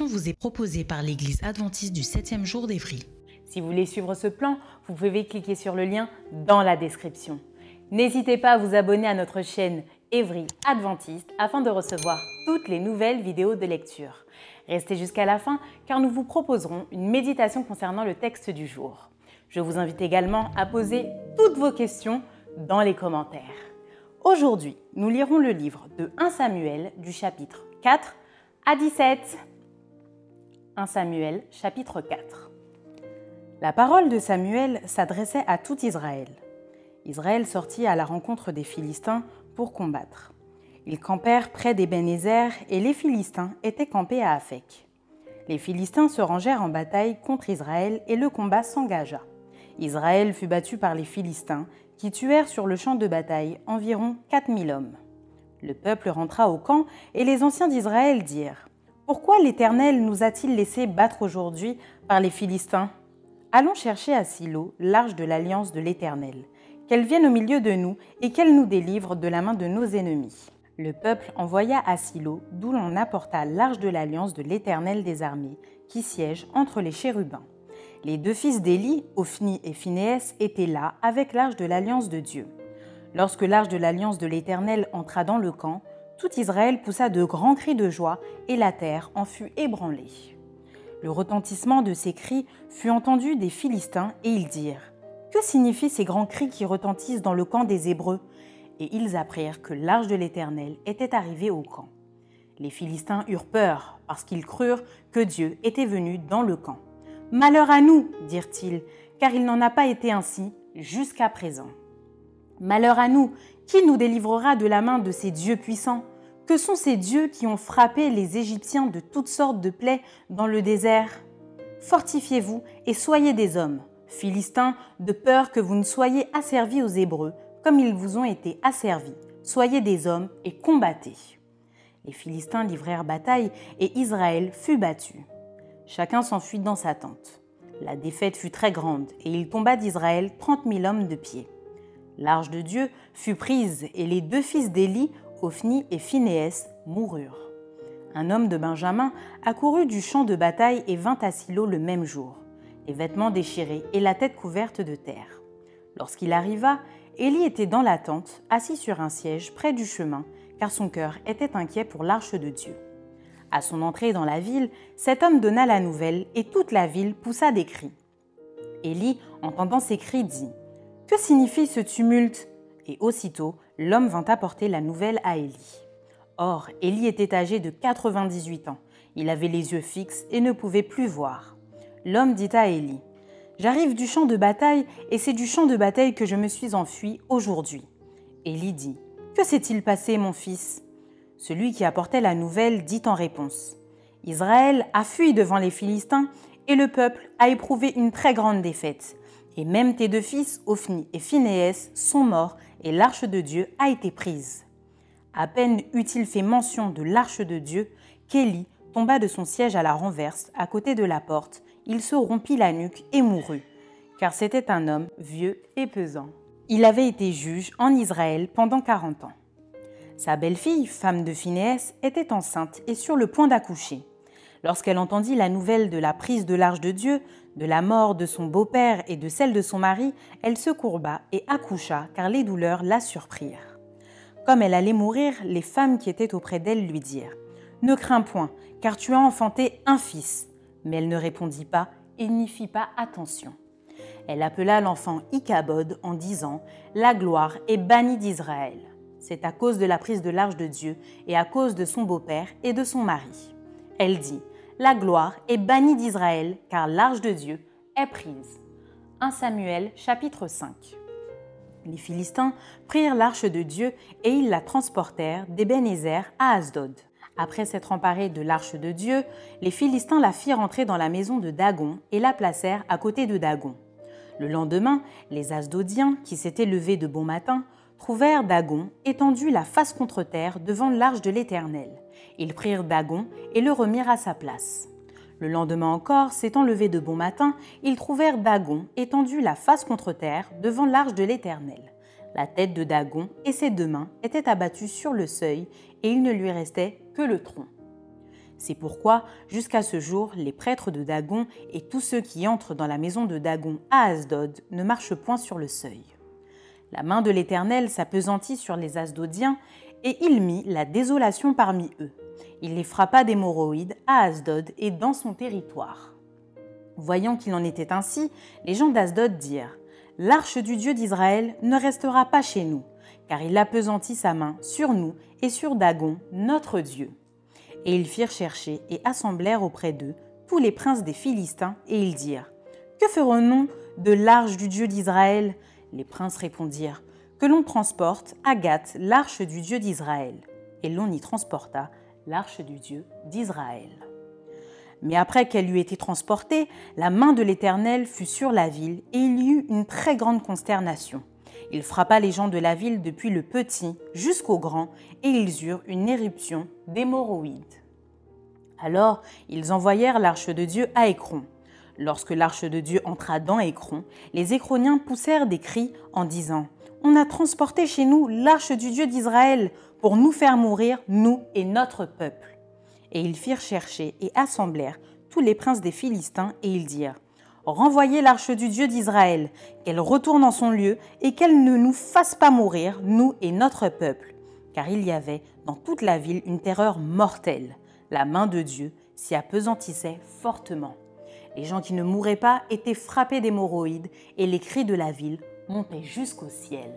Vous est proposée par l'Église adventiste du 7e jour d'Évry. Si vous voulez suivre ce plan, vous pouvez cliquer sur le lien dans la description. N'hésitez pas à vous abonner à notre chaîne Évry Adventiste afin de recevoir toutes les nouvelles vidéos de lecture. Restez jusqu'à la fin car nous vous proposerons une méditation concernant le texte du jour. Je vous invite également à poser toutes vos questions dans les commentaires. Aujourd'hui, nous lirons le livre de 1 Samuel du chapitre 4 à 17. 1 Samuel chapitre 4. La parole de Samuel s'adressait à tout Israël. Israël sortit à la rencontre des Philistins pour combattre. Ils campèrent près d'Ebenezer et les Philistins étaient campés à Aphek. Les Philistins se rangèrent en bataille contre Israël et le combat s'engagea. Israël fut battu par les Philistins qui tuèrent sur le champ de bataille environ 4000 hommes. Le peuple rentra au camp et les anciens d'Israël dirent Pourquoi l'Éternel nous a-t-il laissé battre aujourd'hui par les Philistins? Allons chercher à Silo l'arche de l'alliance de l'Éternel, qu'elle vienne au milieu de nous et qu'elle nous délivre de la main de nos ennemis. Le peuple envoya à Silo, d'où l'on apporta l'arche de l'alliance de l'Éternel des armées, qui siège entre les chérubins. Les deux fils d'Élie, Ophni et Phinehès, étaient là avec l'arche de l'alliance de Dieu. Lorsque l'arche de l'alliance de l'Éternel entra dans le camp, tout Israël poussa de grands cris de joie et la terre en fut ébranlée. Le retentissement de ces cris fut entendu des Philistins et ils dirent Que signifient ces grands cris qui retentissent dans le camp des Hébreux? Et ils apprirent que l'arche de l'Éternel était arrivée au camp. Les Philistins eurent peur parce qu'ils crurent que Dieu était venu dans le camp. Malheur à nous, dirent-ils, car il n'en a pas été ainsi jusqu'à présent. Malheur à nous, qui nous délivrera de la main de ces dieux puissants? Que sont ces dieux qui ont frappé les Égyptiens de toutes sortes de plaies dans le désert? Fortifiez-vous et soyez des hommes, Philistins, de peur que vous ne soyez asservis aux Hébreux, comme ils vous ont été asservis. Soyez des hommes et combattez. Les Philistins livrèrent bataille et Israël fut battu. Chacun s'enfuit dans sa tente. La défaite fut très grande et il tomba d'Israël trente mille hommes de pied. L'arche de Dieu fut prise et les deux fils d'Élie, Ophni et Phinehès, moururent. Un homme de Benjamin accourut du champ de bataille et vint à Silo le même jour, les vêtements déchirés et la tête couverte de terre. Lorsqu'il arriva, Élie était dans la tente, assis sur un siège près du chemin, car son cœur était inquiet pour l'arche de Dieu. À son entrée dans la ville, cet homme donna la nouvelle et toute la ville poussa des cris. Élie, entendant ces cris, dit que signifie ce tumulte? Et aussitôt, l'homme vint apporter la nouvelle à Élie. Or, Élie était âgé de 98 ans. Il avait les yeux fixes et ne pouvait plus voir. L'homme dit à Élie J'arrive du champ de bataille et c'est du champ de bataille que je me suis enfui aujourd'hui. Élie dit Que s'est-il passé, mon fils? Celui qui apportait la nouvelle dit en réponse Israël a fui devant les Philistins et le peuple a éprouvé une très grande défaite. Et même tes deux fils, Ophni et Phinehès, sont morts et l'arche de Dieu a été prise. À peine eut-il fait mention de l'arche de Dieu qu'Élie tomba de son siège à la renverse, à côté de la porte. Il se rompit la nuque et mourut, car c'était un homme vieux et pesant. Il avait été juge en Israël pendant quarante ans. Sa belle-fille, femme de Phinehès, était enceinte et sur le point d'accoucher. Lorsqu'elle entendit la nouvelle de la prise de l'arche de Dieu, de la mort de son beau-père et de celle de son mari, elle se courba et accoucha, car les douleurs la surprirent. Comme elle allait mourir, les femmes qui étaient auprès d'elle lui dirent Ne crains point, car tu as enfanté un fils. Mais elle ne répondit pas et n'y fit pas attention. Elle appela l'enfant Ichabod en disant La gloire est bannie d'Israël. C'est à cause de la prise de l'arche de Dieu et à cause de son beau-père et de son mari. Elle dit La gloire est bannie d'Israël, car l'arche de Dieu est prise. 1 Samuel chapitre 5 Les Philistins prirent l'arche de Dieu et ils la transportèrent d'Ebenezer à Asdod. Après s'être emparés de l'arche de Dieu, les Philistins la firent entrer dans la maison de Dagon et la placèrent à côté de Dagon. Le lendemain, les Asdodiens, qui s'étaient levés de bon matin, trouvèrent Dagon étendu la face contre terre devant l'arche de l'Éternel. Ils prirent Dagon et le remirent à sa place. Le lendemain encore, s'étant levés de bon matin, ils trouvèrent Dagon étendu la face contre terre devant l'arche de l'Éternel. La tête de Dagon et ses deux mains étaient abattues sur le seuil, et il ne lui restait que le tronc. C'est pourquoi, jusqu'à ce jour, les prêtres de Dagon et tous ceux qui entrent dans la maison de Dagon à Asdod ne marchent point sur le seuil. La main de l'Éternel s'apesantit sur les Asdodiens, et il mit la désolation parmi eux. Il les frappa d'hémorroïdes à Asdod et dans son territoire. Voyant qu'il en était ainsi, les gens d'Asdod dirent L'arche du Dieu d'Israël ne restera pas chez nous, car il appesantit sa main sur nous et sur Dagon, notre Dieu. Et ils firent chercher et assemblèrent auprès d'eux tous les princes des Philistins, et ils dirent Que ferons-nous de l'arche du Dieu d'Israël? Les princes répondirent Que l'on transporte à Gath l'arche du Dieu d'Israël. Et l'on y transporta l'arche du Dieu d'Israël. Mais après qu'elle eut été transportée, la main de l'Éternel fut sur la ville, et il y eut une très grande consternation. Il frappa les gens de la ville depuis le petit jusqu'au grand, et ils eurent une éruption d'hémorroïdes. Alors ils envoyèrent l'arche de Dieu à Écron. Lorsque l'arche de Dieu entra dans Écron, les Écroniens poussèrent des cris en disant On a transporté chez nous l'arche du Dieu d'Israël pour nous faire mourir, nous et notre peuple. Et ils firent chercher et assemblèrent tous les princes des Philistins, et ils dirent Renvoyez l'arche du Dieu d'Israël, qu'elle retourne en son lieu et qu'elle ne nous fasse pas mourir, nous et notre peuple. Car il y avait dans toute la ville une terreur mortelle. La main de Dieu s'y apesantissait fortement. Les gens qui ne mouraient pas étaient frappés d'hémorroïdes et les cris de la ville montaient jusqu'au ciel.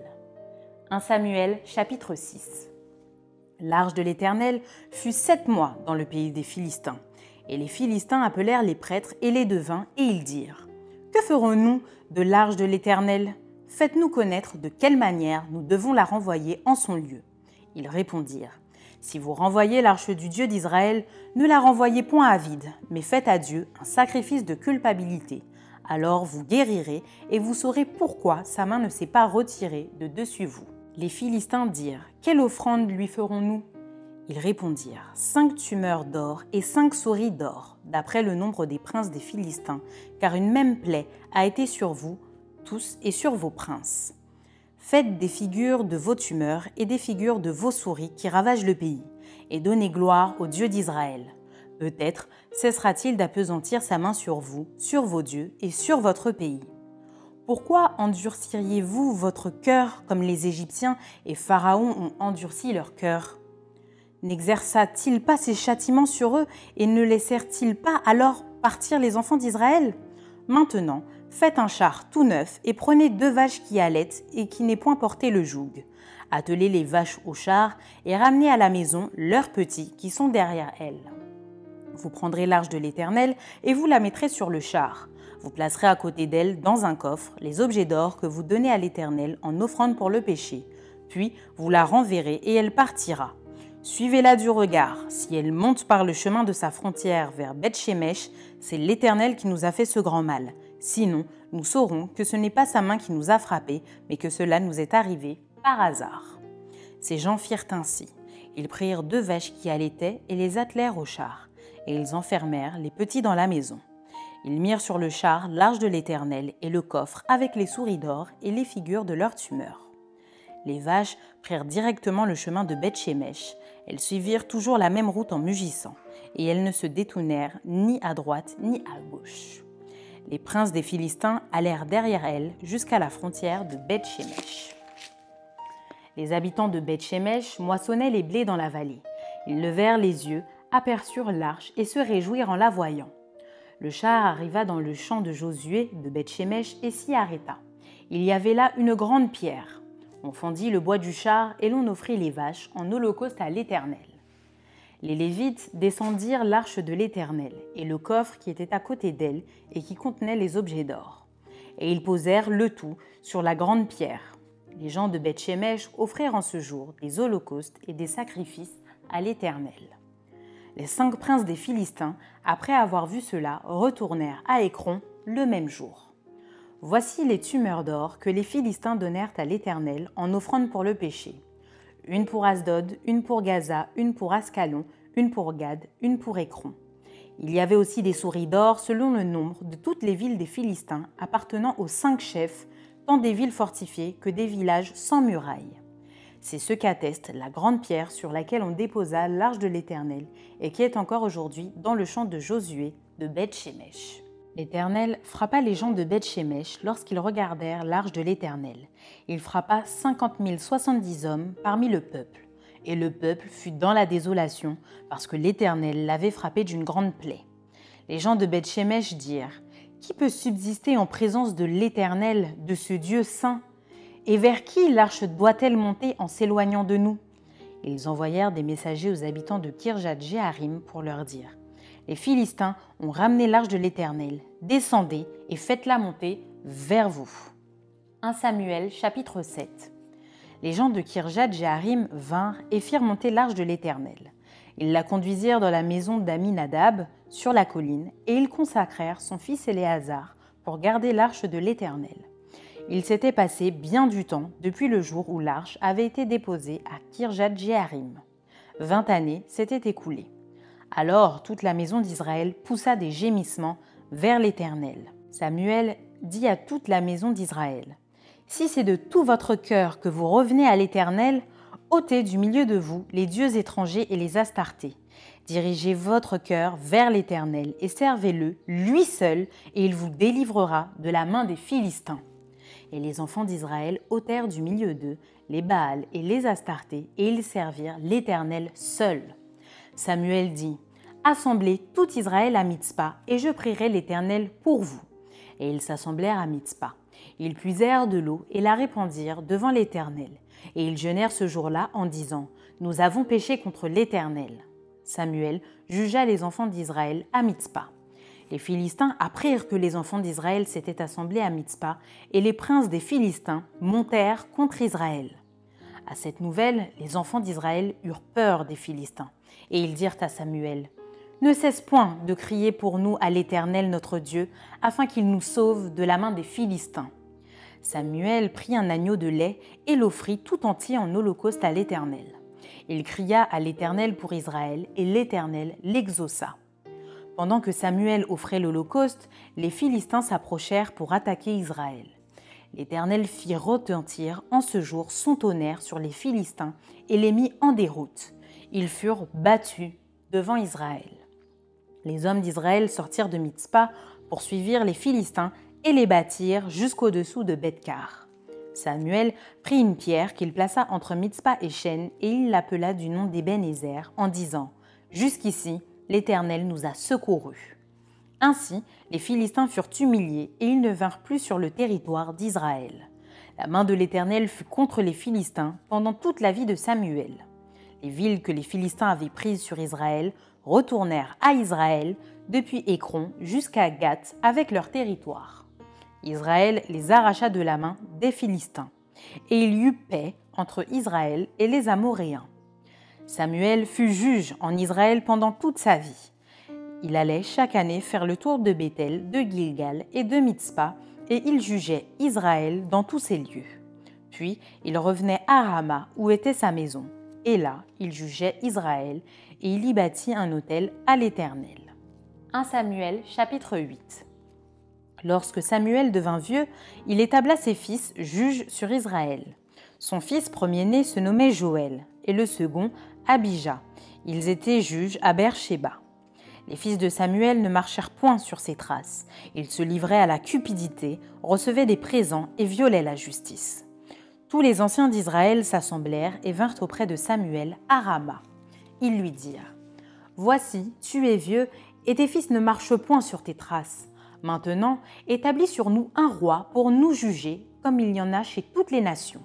1 Samuel chapitre 6 L'arche de l'Éternel fut sept mois dans le pays des Philistins. Et les Philistins appelèrent les prêtres et les devins, et ils dirent Que ferons-nous de l'arche de l'Éternel? Faites-nous connaître de quelle manière nous devons la renvoyer en son lieu. Ils répondirent Si vous renvoyez l'arche du Dieu d'Israël, ne la renvoyez point à vide, mais faites à Dieu un sacrifice de culpabilité. Alors vous guérirez et vous saurez pourquoi sa main ne s'est pas retirée de dessus vous. Les Philistins dirent Quelle offrande lui ferons-nous? Ils répondirent Cinq tumeurs d'or et cinq souris d'or, d'après le nombre des princes des Philistins, car une même plaie a été sur vous tous et sur vos princes. Faites des figures de vos tumeurs et des figures de vos souris qui ravagent le pays, et donnez gloire au Dieu d'Israël. Peut-être cessera-t-il d'appesantir sa main sur vous, sur vos dieux et sur votre pays. Pourquoi endurciriez-vous votre cœur comme les Égyptiens et Pharaon ont endurci leur cœur? N'exerça-t-il pas ses châtiments sur eux et ne laissèrent-ils pas alors partir les enfants d'Israël? Maintenant, faites un char tout neuf et prenez deux vaches qui allaitent et qui n'aient point porté le joug. Attelez les vaches au char et ramenez à la maison leurs petits qui sont derrière elles. Vous prendrez l'arche de l'Éternel et vous la mettrez sur le char. Vous placerez à côté d'elle, dans un coffre, les objets d'or que vous donnez à l'Éternel en offrande pour le péché. Puis vous la renverrez et elle partira. Suivez-la du regard. Si elle monte par le chemin de sa frontière vers Beth-Shemesh, c'est l'Éternel qui nous a fait ce grand mal. Sinon, nous saurons que ce n'est pas sa main qui nous a frappés, mais que cela nous est arrivé par hasard. Ces gens firent ainsi. Ils prirent deux vaches qui allaitaient et les attelèrent au char, et ils enfermèrent les petits dans la maison. Ils mirent sur le char l'arche de l'Éternel et le coffre avec les souris d'or et les figures de leurs tumeurs. Les vaches prirent directement le chemin de Beth-Shemesh. Elles suivirent toujours la même route en mugissant, et elles ne se détournèrent ni à droite ni à gauche. Les princes des Philistins allèrent derrière elles jusqu'à la frontière de Beth-Shemesh. Les habitants de Beth-Shemesh moissonnaient les blés dans la vallée. Ils levèrent les yeux, aperçurent l'arche et se réjouirent en la voyant. Le char arriva dans le champ de Josué de Beth-Shemesh et s'y arrêta. Il y avait là une grande pierre. On fendit le bois du char et l'on offrit les vaches en holocauste à l'Éternel. Les Lévites descendirent l'arche de l'Éternel et le coffre qui était à côté d'elle et qui contenait les objets d'or. Et ils posèrent le tout sur la grande pierre. Les gens de Beth-Shemesh offrirent en ce jour des holocaustes et des sacrifices à l'Éternel. Les cinq princes des Philistins, après avoir vu cela, retournèrent à Écron le même jour. Voici les tumeurs d'or que les Philistins donnèrent à l'Éternel en offrande pour le péché. Une pour Asdod, une pour Gaza, une pour Ascalon, une pour Gad, une pour Écron. Il y avait aussi des souris d'or selon le nombre de toutes les villes des Philistins appartenant aux cinq chefs, tant des villes fortifiées que des villages sans murailles. C'est ce qu'atteste la grande pierre sur laquelle on déposa l'arche de l'Éternel et qui est encore aujourd'hui dans le champ de Josué de Beth-Shemesh. L'Éternel frappa les gens de Beth-Shemesh lorsqu'ils regardèrent l'arche de l'Éternel. Il frappa cinquante mille soixante-dix hommes parmi le peuple. Et le peuple fut dans la désolation parce que l'Éternel l'avait frappé d'une grande plaie. Les gens de Beth-Shemesh dirent Qui peut subsister en présence de l'Éternel, de ce Dieu saint? Et vers qui l'arche doit-elle monter en s'éloignant de nous? Ils envoyèrent des messagers aux habitants de Kirjat Jeharim pour leur dire Les Philistins ont ramené l'arche de l'Éternel. Descendez et faites-la monter vers vous. 1 Samuel chapitre 7 Les gens de Kirjat Jeharim vinrent et firent monter l'arche de l'Éternel. Ils la conduisirent dans la maison d'Aminadab sur la colline et ils consacrèrent son fils Éléazar pour garder l'arche de l'Éternel. Il s'était passé bien du temps depuis le jour où l'arche avait été déposée à Kirjat Jearim. Vingt années s'étaient écoulées. Alors toute la maison d'Israël poussa des gémissements vers l'Éternel. Samuel dit à toute la maison d'Israël Si c'est de tout votre cœur que vous revenez à l'Éternel, ôtez du milieu de vous les dieux étrangers et les astartés. Dirigez votre cœur vers l'Éternel et servez-le, lui seul, et il vous délivrera de la main des Philistins. Et les enfants d'Israël ôtèrent du milieu d'eux les Baals et les Astartés, et ils servirent l'Éternel seul. Samuel dit Assemblez tout Israël à Mitzpah, et je prierai l'Éternel pour vous. Et ils s'assemblèrent à Mitzpah. Ils puisèrent de l'eau et la répandirent devant l'Éternel. Et ils jeûnèrent ce jour-là en disant Nous avons péché contre l'Éternel. Samuel jugea les enfants d'Israël à Mitzpah. Les Philistins apprirent que les enfants d'Israël s'étaient assemblés à Mitzpah, et les princes des Philistins montèrent contre Israël. À cette nouvelle, les enfants d'Israël eurent peur des Philistins, et ils dirent à Samuel Ne cesse point de crier pour nous à l'Éternel notre Dieu, afin qu'il nous sauve de la main des Philistins. Samuel prit un agneau de lait et l'offrit tout entier en holocauste à l'Éternel. Il cria à l'Éternel pour Israël, et l'Éternel l'exauça. Pendant que Samuel offrait l'Holocauste, les Philistins s'approchèrent pour attaquer Israël. L'Éternel fit retentir en ce jour son tonnerre sur les Philistins et les mit en déroute. Ils furent battus devant Israël. Les hommes d'Israël sortirent de Mitzpah, poursuivirent les Philistins et les battirent jusqu'au-dessous de Bethkar. Samuel prit une pierre qu'il plaça entre Mitzpah et Shen et il l'appela du nom d'Ebenezer en disant Jusqu'ici, l'Éternel nous a secourus. Ainsi, les Philistins furent humiliés et ils ne vinrent plus sur le territoire d'Israël. La main de l'Éternel fut contre les Philistins pendant toute la vie de Samuel. Les villes que les Philistins avaient prises sur Israël retournèrent à Israël depuis Écron jusqu'à Gath avec leur territoire. Israël les arracha de la main des Philistins, et il y eut paix entre Israël et les Amoréens. Samuel fut juge en Israël pendant toute sa vie. Il allait chaque année faire le tour de Bethel, de Gilgal et de Mitzpah, et il jugeait Israël dans tous ces lieux. Puis il revenait à Rama, où était sa maison, et là il jugeait Israël, et il y bâtit un autel à l'Éternel. 1 Samuel chapitre 8 Lorsque Samuel devint vieux, il établa ses fils juges sur Israël. Son fils premier-né se nommait Joël, et le second Abijah. Ils étaient juges à Beersheba. Les fils de Samuel ne marchèrent point sur ses traces. Ils se livraient à la cupidité, recevaient des présents et violaient la justice. Tous les anciens d'Israël s'assemblèrent et vinrent auprès de Samuel à Rama. Ils lui dirent Voici, tu es vieux, et tes fils ne marchent point sur tes traces. Maintenant, établis sur nous un roi pour nous juger, comme il y en a chez toutes les nations.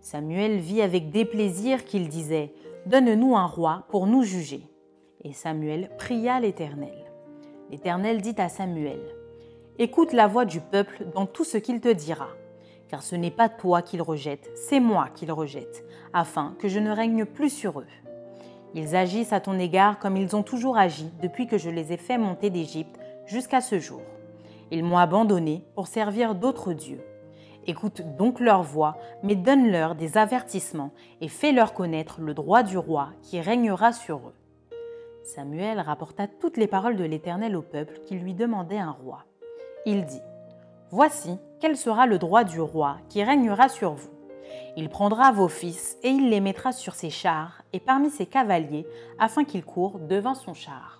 Samuel vit avec déplaisir qu'il disait Donne-nous un roi pour nous juger. Et Samuel pria l'Éternel. L'Éternel dit à Samuel Écoute la voix du peuple dans tout ce qu'il te dira, car ce n'est pas toi qu'il rejette, c'est moi qu'il rejette, afin que je ne règne plus sur eux. Ils agissent à ton égard comme ils ont toujours agi depuis que je les ai fait monter d'Égypte jusqu'à ce jour. Ils m'ont abandonné pour servir d'autres dieux. Écoute donc leur voix, mais donne-leur des avertissements et fais-leur connaître le droit du roi qui régnera sur eux. Samuel rapporta toutes les paroles de l'Éternel au peuple qui lui demandait un roi. Il dit, Voici quel sera le droit du roi qui régnera sur vous. Il prendra vos fils et il les mettra sur ses chars et parmi ses cavaliers afin qu'ils courent devant son char.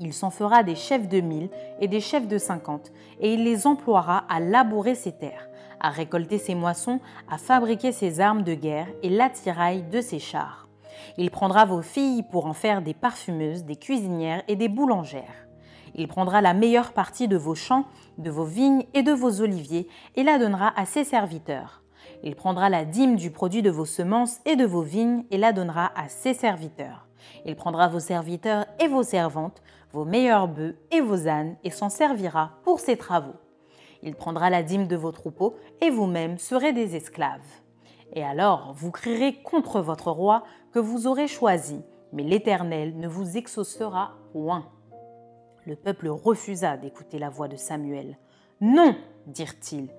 Il s'en fera des chefs de mille et des chefs de cinquante, et il les emploiera à labourer ses terres, à récolter ses moissons, à fabriquer ses armes de guerre et l'attirail de ses chars. Il prendra vos filles pour en faire des parfumeuses, des cuisinières et des boulangères. Il prendra la meilleure partie de vos champs, de vos vignes et de vos oliviers et la donnera à ses serviteurs. Il prendra la dîme du produit de vos semences et de vos vignes et la donnera à ses serviteurs. Il prendra vos serviteurs et vos servantes, vos meilleurs bœufs et vos ânes et s'en servira pour ses travaux. Il prendra la dîme de vos troupeaux, et vous-même serez des esclaves. Et alors vous crierez contre votre roi que vous aurez choisi, mais l'Éternel ne vous exaucera point. Le peuple refusa d'écouter la voix de Samuel. Non, dirent-ils,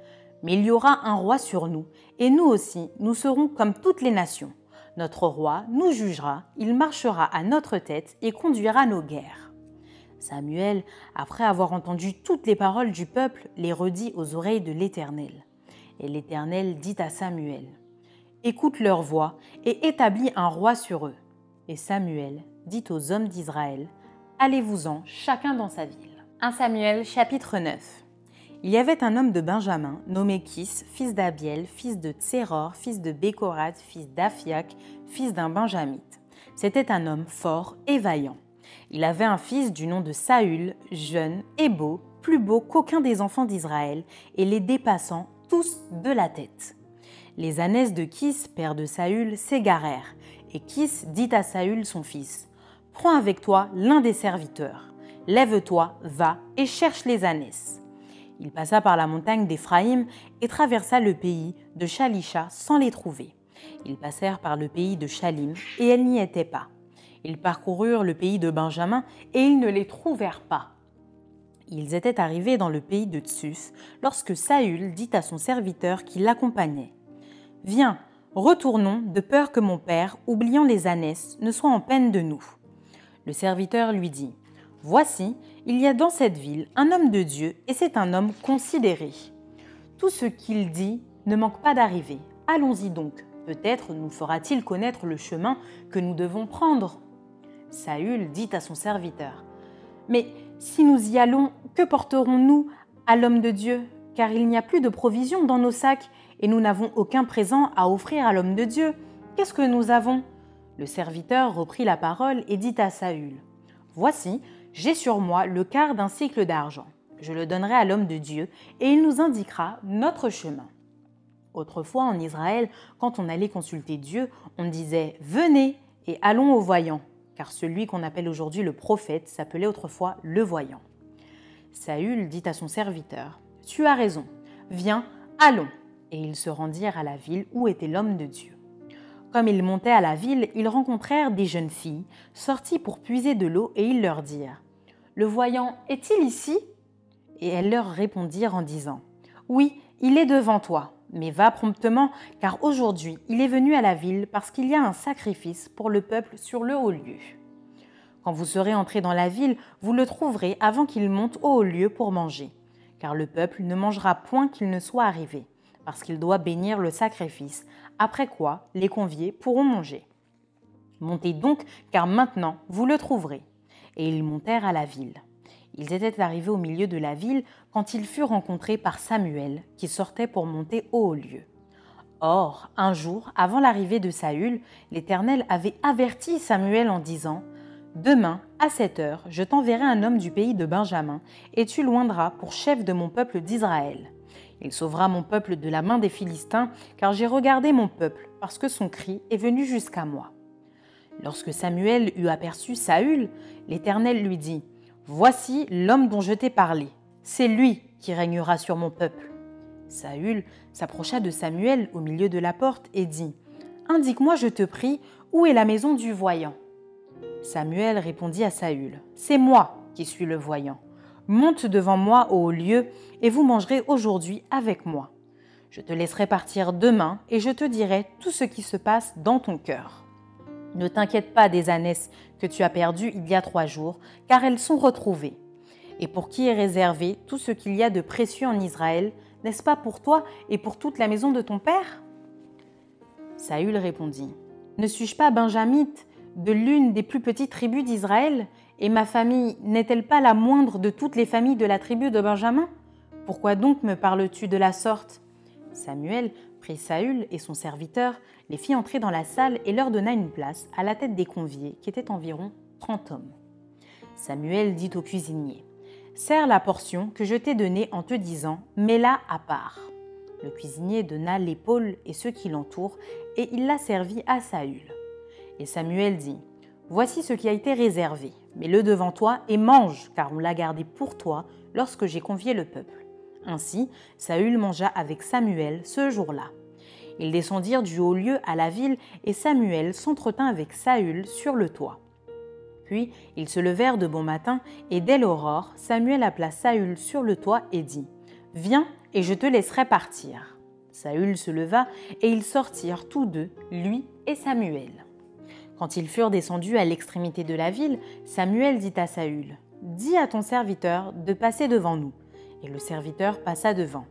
mais il y aura un roi sur nous, et nous aussi, nous serons comme toutes les nations. Notre roi nous jugera, il marchera à notre tête et conduira nos guerres. Samuel, après avoir entendu toutes les paroles du peuple, les redit aux oreilles de l'Éternel. Et l'Éternel dit à Samuel, Écoute leur voix et établis un roi sur eux. Et Samuel dit aux hommes d'Israël, Allez-vous-en, chacun dans sa ville. 1 Samuel chapitre 9 Il y avait un homme de Benjamin, nommé Kis, fils d'Abiel, fils de Tséror, fils de Bécorat, fils d'Aphiac, fils d'un Benjamite. C'était un homme fort et vaillant. Il avait un fils du nom de Saül, jeune et beau, plus beau qu'aucun des enfants d'Israël, et les dépassant tous de la tête. Les ânesses de Kis, père de Saül, s'égarèrent, et Kis dit à Saül son fils Prends avec toi l'un des serviteurs. Lève-toi, va et cherche les ânesses. Il passa par la montagne d'Éphraïm et traversa le pays de Shalisha sans les trouver. Ils passèrent par le pays de Shalim et elles n'y étaient pas. Ils parcoururent le pays de Benjamin et ils ne les trouvèrent pas. Ils étaient arrivés dans le pays de Tsus lorsque Saül dit à son serviteur qui l'accompagnait Viens, retournons de peur que mon père, oubliant les ânesses, ne soit en peine de nous. Le serviteur lui dit Voici, il y a dans cette ville un homme de Dieu et c'est un homme considéré. Tout ce qu'il dit ne manque pas d'arriver. Allons-y donc. Peut-être nous fera-t-il connaître le chemin que nous devons prendre. Saül dit à son serviteur, Mais si nous y allons, que porterons-nous à l'homme de Dieu? Car il n'y a plus de provisions dans nos sacs, et nous n'avons aucun présent à offrir à l'homme de Dieu. Qu'est-ce que nous avons Le serviteur reprit la parole et dit à Saül, Voici, j'ai sur moi le quart d'un cycle d'argent. Je le donnerai à l'homme de Dieu, et il nous indiquera notre chemin. Autrefois en Israël, quand on allait consulter Dieu, on disait Venez et allons au voyant car celui qu'on appelle aujourd'hui le prophète s'appelait autrefois le voyant. Saül dit à son serviteur, Tu as raison, viens, allons. Et ils se rendirent à la ville où était l'homme de Dieu. Comme ils montaient à la ville, ils rencontrèrent des jeunes filles, sorties pour puiser de l'eau, et ils leur dirent, Le voyant est-il ici? Et elles leur répondirent en disant, Oui, il est devant toi mais va promptement, car aujourd'hui il est venu à la ville parce qu'il y a un sacrifice pour le peuple sur le haut lieu. Quand vous serez entré dans la ville, vous le trouverez avant qu'il monte au haut lieu pour manger, car le peuple ne mangera point qu'il ne soit arrivé, parce qu'il doit bénir le sacrifice, après quoi les conviés pourront manger. Montez donc, car maintenant vous le trouverez. Et ils montèrent à la ville. Ils étaient arrivés au milieu de la ville quand ils furent rencontrés par Samuel, qui sortait pour monter au haut lieu. Or, un jour, avant l'arrivée de Saül, l'Éternel avait averti Samuel en disant Demain, à cette heure, je t'enverrai un homme du pays de Benjamin, et tu loindras pour chef de mon peuple d'Israël. Il sauvera mon peuple de la main des Philistins, car j'ai regardé mon peuple, parce que son cri est venu jusqu'à moi. Lorsque Samuel eut aperçu Saül, l'Éternel lui dit, Voici l'homme dont je t'ai parlé, c'est lui qui régnera sur mon peuple. Saül s'approcha de Samuel au milieu de la porte et dit, Indique-moi, je te prie, où est la maison du voyant? Samuel répondit à Saül, C'est moi qui suis le voyant. Monte devant moi au haut lieu, et vous mangerez aujourd'hui avec moi. Je te laisserai partir demain, et je te dirai tout ce qui se passe dans ton cœur. Ne t'inquiète pas des ânesses que tu as perdues il y a trois jours, car elles sont retrouvées. Et pour qui est réservé tout ce qu'il y a de précieux en Israël, n'est-ce pas pour toi et pour toute la maison de ton père? Saül répondit, Ne suis-je pas benjamite de l'une des plus petites tribus d'Israël, et ma famille n'est-elle pas la moindre de toutes les familles de la tribu de Benjamin? Pourquoi donc me parles-tu de la sorte? Samuel prit Saül et son serviteur, les fit entrer dans la salle et leur donna une place à la tête des conviés, qui étaient environ trente hommes. Samuel dit au cuisinier Serre la portion que je t'ai donnée en te disant Mets-la à part. Le cuisinier donna l'épaule et ceux qui l'entourent, et il la servit à Saül. Et Samuel dit Voici ce qui a été réservé, mets-le devant toi et mange, car on l'a gardé pour toi lorsque j'ai convié le peuple. Ainsi, Saül mangea avec Samuel ce jour-là. Ils descendirent du haut lieu à la ville, et Samuel s'entretint avec Saül sur le toit. Puis ils se levèrent de bon matin, et dès l'aurore, Samuel appela Saül sur le toit et dit Viens, et je te laisserai partir. Saül se leva, et ils sortirent tous deux, lui et Samuel. Quand ils furent descendus à l'extrémité de la ville, Samuel dit à Saül Dis à ton serviteur de passer devant nous. Et le serviteur passa devant.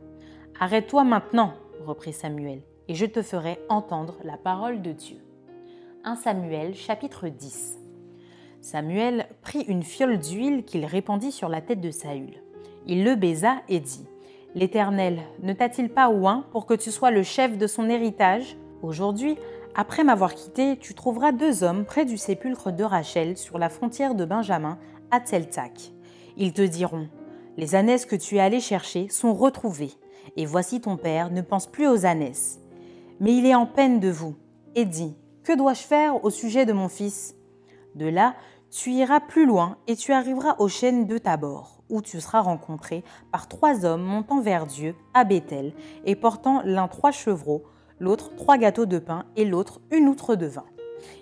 Arrête-toi maintenant, reprit Samuel, et je te ferai entendre la parole de Dieu. 1 Samuel chapitre 10 Samuel prit une fiole d'huile qu'il répandit sur la tête de Saül. Il le baisa et dit L'Éternel ne t'a-t-il pas oint pour que tu sois le chef de son héritage? Aujourd'hui, après m'avoir quitté, tu trouveras deux hommes près du sépulcre de Rachel sur la frontière de Benjamin, à Tseltac. Ils te diront Les ânesses que tu es allé chercher sont retrouvées, et voici ton père ne pense plus aux ânesses. Mais il est en peine de vous, et dit Que dois-je faire au sujet de mon fils? De là, tu iras plus loin et tu arriveras aux chaînes de Tabor, où tu seras rencontré par trois hommes montant vers Dieu à Bethel et portant l'un trois chevreaux l'autre trois gâteaux de pain et l'autre une outre de vin.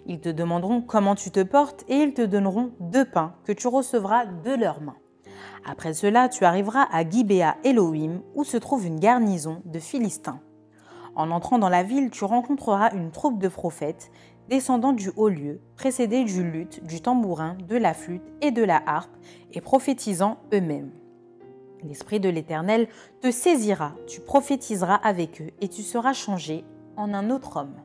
Ils te demanderont comment tu te portes et ils te donneront deux pains que tu recevras de leurs mains. Après cela, tu arriveras à Gibea Elohim où se trouve une garnison de Philistins. En entrant dans la ville, tu rencontreras une troupe de prophètes descendant du haut lieu, précédés du luth, du tambourin, de la flûte et de la harpe, et prophétisant eux-mêmes. L'Esprit de l'Éternel te saisira, tu prophétiseras avec eux, et tu seras changé en un autre homme.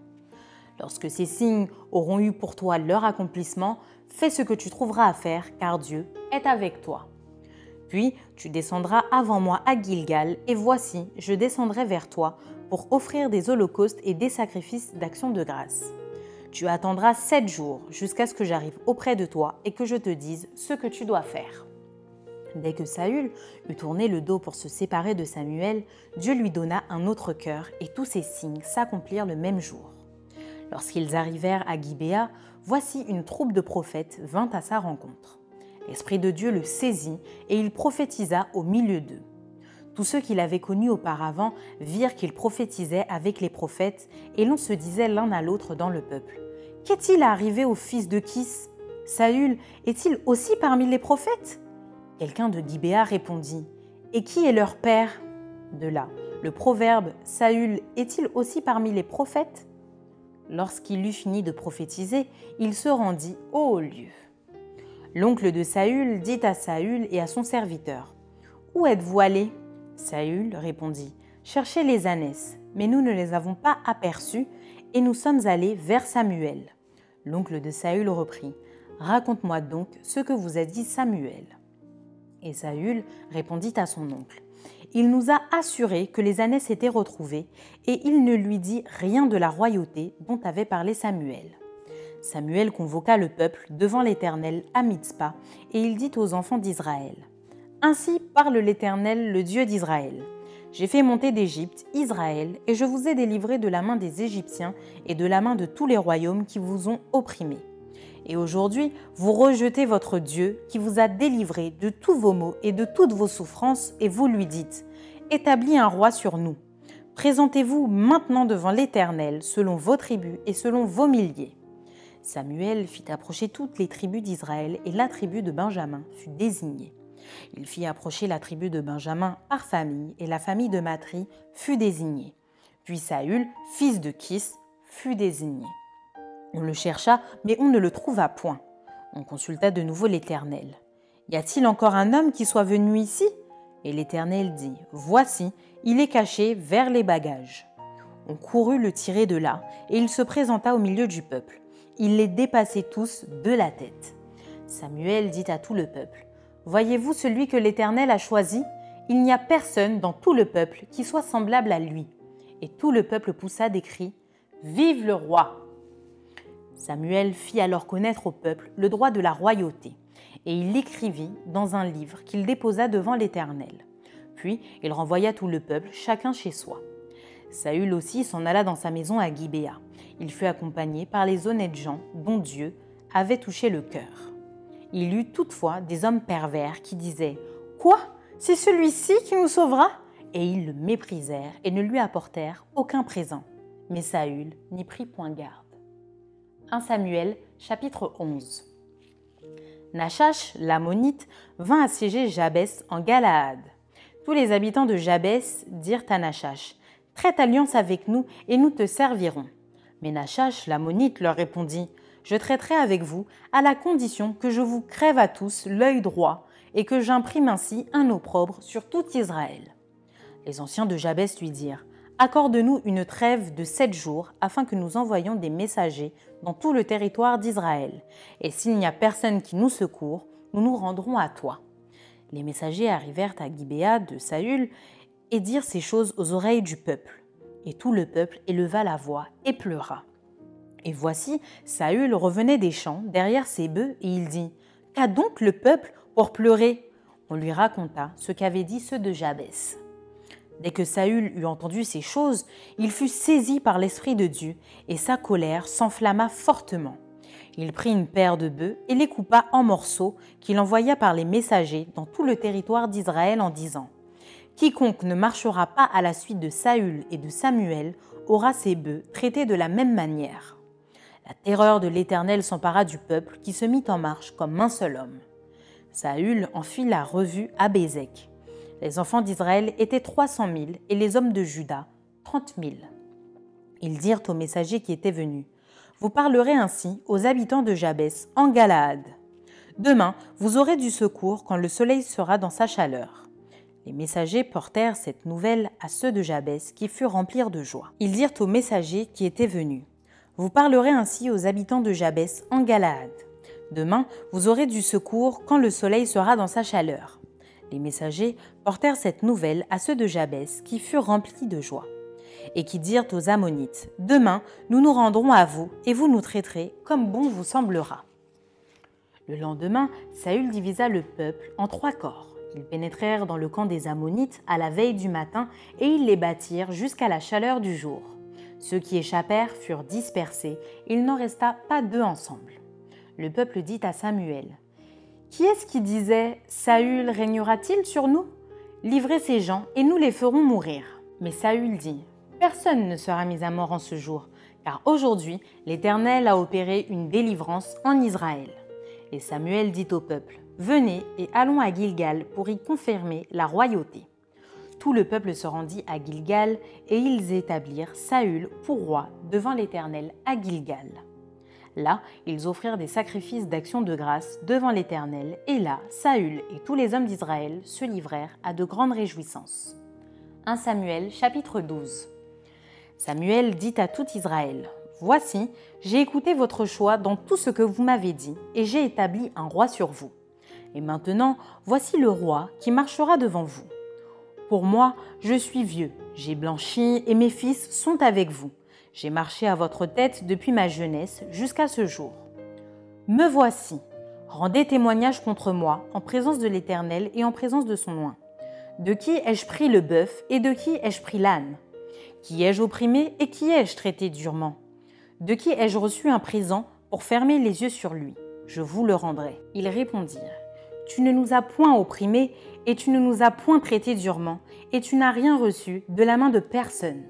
Lorsque ces signes auront eu pour toi leur accomplissement, fais ce que tu trouveras à faire, car Dieu est avec toi. Puis tu descendras avant moi à Gilgal, et voici, je descendrai vers toi pour offrir des holocaustes et des sacrifices d'action de grâce. Tu attendras sept jours jusqu'à ce que j'arrive auprès de toi et que je te dise ce que tu dois faire. Dès que Saül eut tourné le dos pour se séparer de Samuel, Dieu lui donna un autre cœur et tous ces signes s'accomplirent le même jour. Lorsqu'ils arrivèrent à Gibéa, voici une troupe de prophètes vint à sa rencontre. L'Esprit de Dieu le saisit et il prophétisa au milieu d'eux. Tous ceux qui l'avaient connu auparavant virent qu'il prophétisait avec les prophètes et l'on se disait l'un à l'autre dans le peuple. Qu'est-il arrivé au fils de Kis? Saül est-il aussi parmi les prophètes? Quelqu'un de Gibéa répondit Et qui est leur père? De là, le proverbe Saül est-il aussi parmi les prophètes? Lorsqu'il eut fini de prophétiser, il se rendit au lieu. L'oncle de Saül dit à Saül et à son serviteur Où êtes-vous allés Saül répondit Cherchez les ânesses, mais nous ne les avons pas aperçues et nous sommes allés vers Samuel. L'oncle de Saül reprit Raconte-moi donc ce que vous a dit Samuel. Et Saül répondit à son oncle. Il nous a assuré que les ânesses étaient retrouvées, et il ne lui dit rien de la royauté dont avait parlé Samuel. Samuel convoqua le peuple devant l'Éternel à Mitzpah, et il dit aux enfants d'Israël Ainsi parle l'Éternel, le Dieu d'Israël. j'ai fait monter d'Égypte Israël, et je vous ai délivré de la main des Égyptiens et de la main de tous les royaumes qui vous ont opprimés. Et aujourd'hui, vous rejetez votre Dieu qui vous a délivré de tous vos maux et de toutes vos souffrances, et vous lui dites, Établis un roi sur nous. Présentez-vous maintenant devant l'Éternel, selon vos tribus et selon vos milliers. Samuel fit approcher toutes les tribus d'Israël, et la tribu de Benjamin fut désignée. Il fit approcher la tribu de Benjamin par famille, et la famille de Matri fut désignée. Puis Saül, fils de Kis, fut désigné. On le chercha, mais on ne le trouva point. On consulta de nouveau l'Éternel. Y a-t-il encore un homme qui soit venu ici? Et l'Éternel dit, Voici, il est caché vers les bagages. On courut le tirer de là, et il se présenta au milieu du peuple. Il les dépassait tous de la tête. Samuel dit à tout le peuple, Voyez-vous celui que l'Éternel a choisi? Il n'y a personne dans tout le peuple qui soit semblable à lui. Et tout le peuple poussa des cris Vive le roi Samuel fit alors connaître au peuple le droit de la royauté, et il l'écrivit dans un livre qu'il déposa devant l'Éternel. Puis il renvoya tout le peuple, chacun chez soi. Saül aussi s'en alla dans sa maison à Gibéa. Il fut accompagné par les honnêtes gens dont Dieu avait touché le cœur il eut toutefois des hommes pervers qui disaient Quoi? C'est celui-ci qui nous sauvera Et ils le méprisèrent et ne lui apportèrent aucun présent. Mais Saül n'y prit point garde. 1 Samuel chapitre 11 Nachash, l'ammonite, vint assiéger Jabès en Galaad. Tous les habitants de Jabès dirent à Nachash Traite alliance avec nous et nous te servirons. Mais Nachash, l'ammonite, leur répondit je traiterai avec vous à la condition que je vous crève à tous l'œil droit et que j'imprime ainsi un opprobre sur tout Israël. Les anciens de Jabès lui dirent Accorde-nous une trêve de sept jours afin que nous envoyions des messagers dans tout le territoire d'Israël. Et s'il n'y a personne qui nous secourt, nous nous rendrons à toi. Les messagers arrivèrent à Gibéa de Saül et dirent ces choses aux oreilles du peuple. Et tout le peuple éleva la voix et pleura. Et voici, Saül revenait des champs derrière ses bœufs et il dit Qu'a donc le peuple pour pleurer? On lui raconta ce qu'avaient dit ceux de Jabès. Dès que Saül eut entendu ces choses, il fut saisi par l'Esprit de Dieu et sa colère s'enflamma fortement. Il prit une paire de bœufs et les coupa en morceaux qu'il envoya par les messagers dans tout le territoire d'Israël en disant Quiconque ne marchera pas à la suite de Saül et de Samuel aura ses bœufs traités de la même manière. La terreur de l'Éternel s'empara du peuple qui se mit en marche comme un seul homme. Saül en fit la revue à Bézek. Les enfants d'Israël étaient trois cent mille et les hommes de Juda trente mille. Ils dirent aux messagers qui étaient venus Vous parlerez ainsi aux habitants de Jabès en Galaad. Demain, vous aurez du secours quand le soleil sera dans sa chaleur. Les messagers portèrent cette nouvelle à ceux de Jabès qui furent remplis de joie. Ils dirent aux messagers qui étaient venus vous parlerez ainsi aux habitants de Jabès en Galaad. Demain, vous aurez du secours quand le soleil sera dans sa chaleur. Les messagers portèrent cette nouvelle à ceux de Jabès qui furent remplis de joie, et qui dirent aux Ammonites Demain, nous nous rendrons à vous, et vous nous traiterez comme bon vous semblera. Le lendemain, Saül divisa le peuple en trois corps. Ils pénétrèrent dans le camp des Ammonites à la veille du matin, et ils les bâtirent jusqu'à la chaleur du jour. Ceux qui échappèrent furent dispersés, il n'en resta pas deux ensemble. Le peuple dit à Samuel Qui est-ce qui disait Saül régnera-t-il sur nous? Livrez ces gens et nous les ferons mourir. Mais Saül dit Personne ne sera mis à mort en ce jour, car aujourd'hui l'Éternel a opéré une délivrance en Israël. Et Samuel dit au peuple Venez et allons à Gilgal pour y confirmer la royauté. Tout le peuple se rendit à Gilgal et ils établirent Saül pour roi devant l'Éternel à Gilgal. Là, ils offrirent des sacrifices d'action de grâce devant l'Éternel, et là, Saül et tous les hommes d'Israël se livrèrent à de grandes réjouissances. 1 Samuel chapitre 12 Samuel dit à tout Israël, Voici, j'ai écouté votre choix dans tout ce que vous m'avez dit, et j'ai établi un roi sur vous. Et maintenant, voici le roi qui marchera devant vous. Pour moi, je suis vieux, j'ai blanchi et mes fils sont avec vous. J'ai marché à votre tête depuis ma jeunesse jusqu'à ce jour. Me voici. Rendez témoignage contre moi en présence de l'Éternel et en présence de son loin. De qui ai-je pris le bœuf et de qui ai-je pris l'âne? Qui ai-je opprimé et qui ai-je traité durement? De qui ai-je reçu un présent pour fermer les yeux sur lui? Je vous le rendrai. Ils répondirent Tu ne nous as point opprimés et tu ne nous as point traités durement, et tu n'as rien reçu de la main de personne.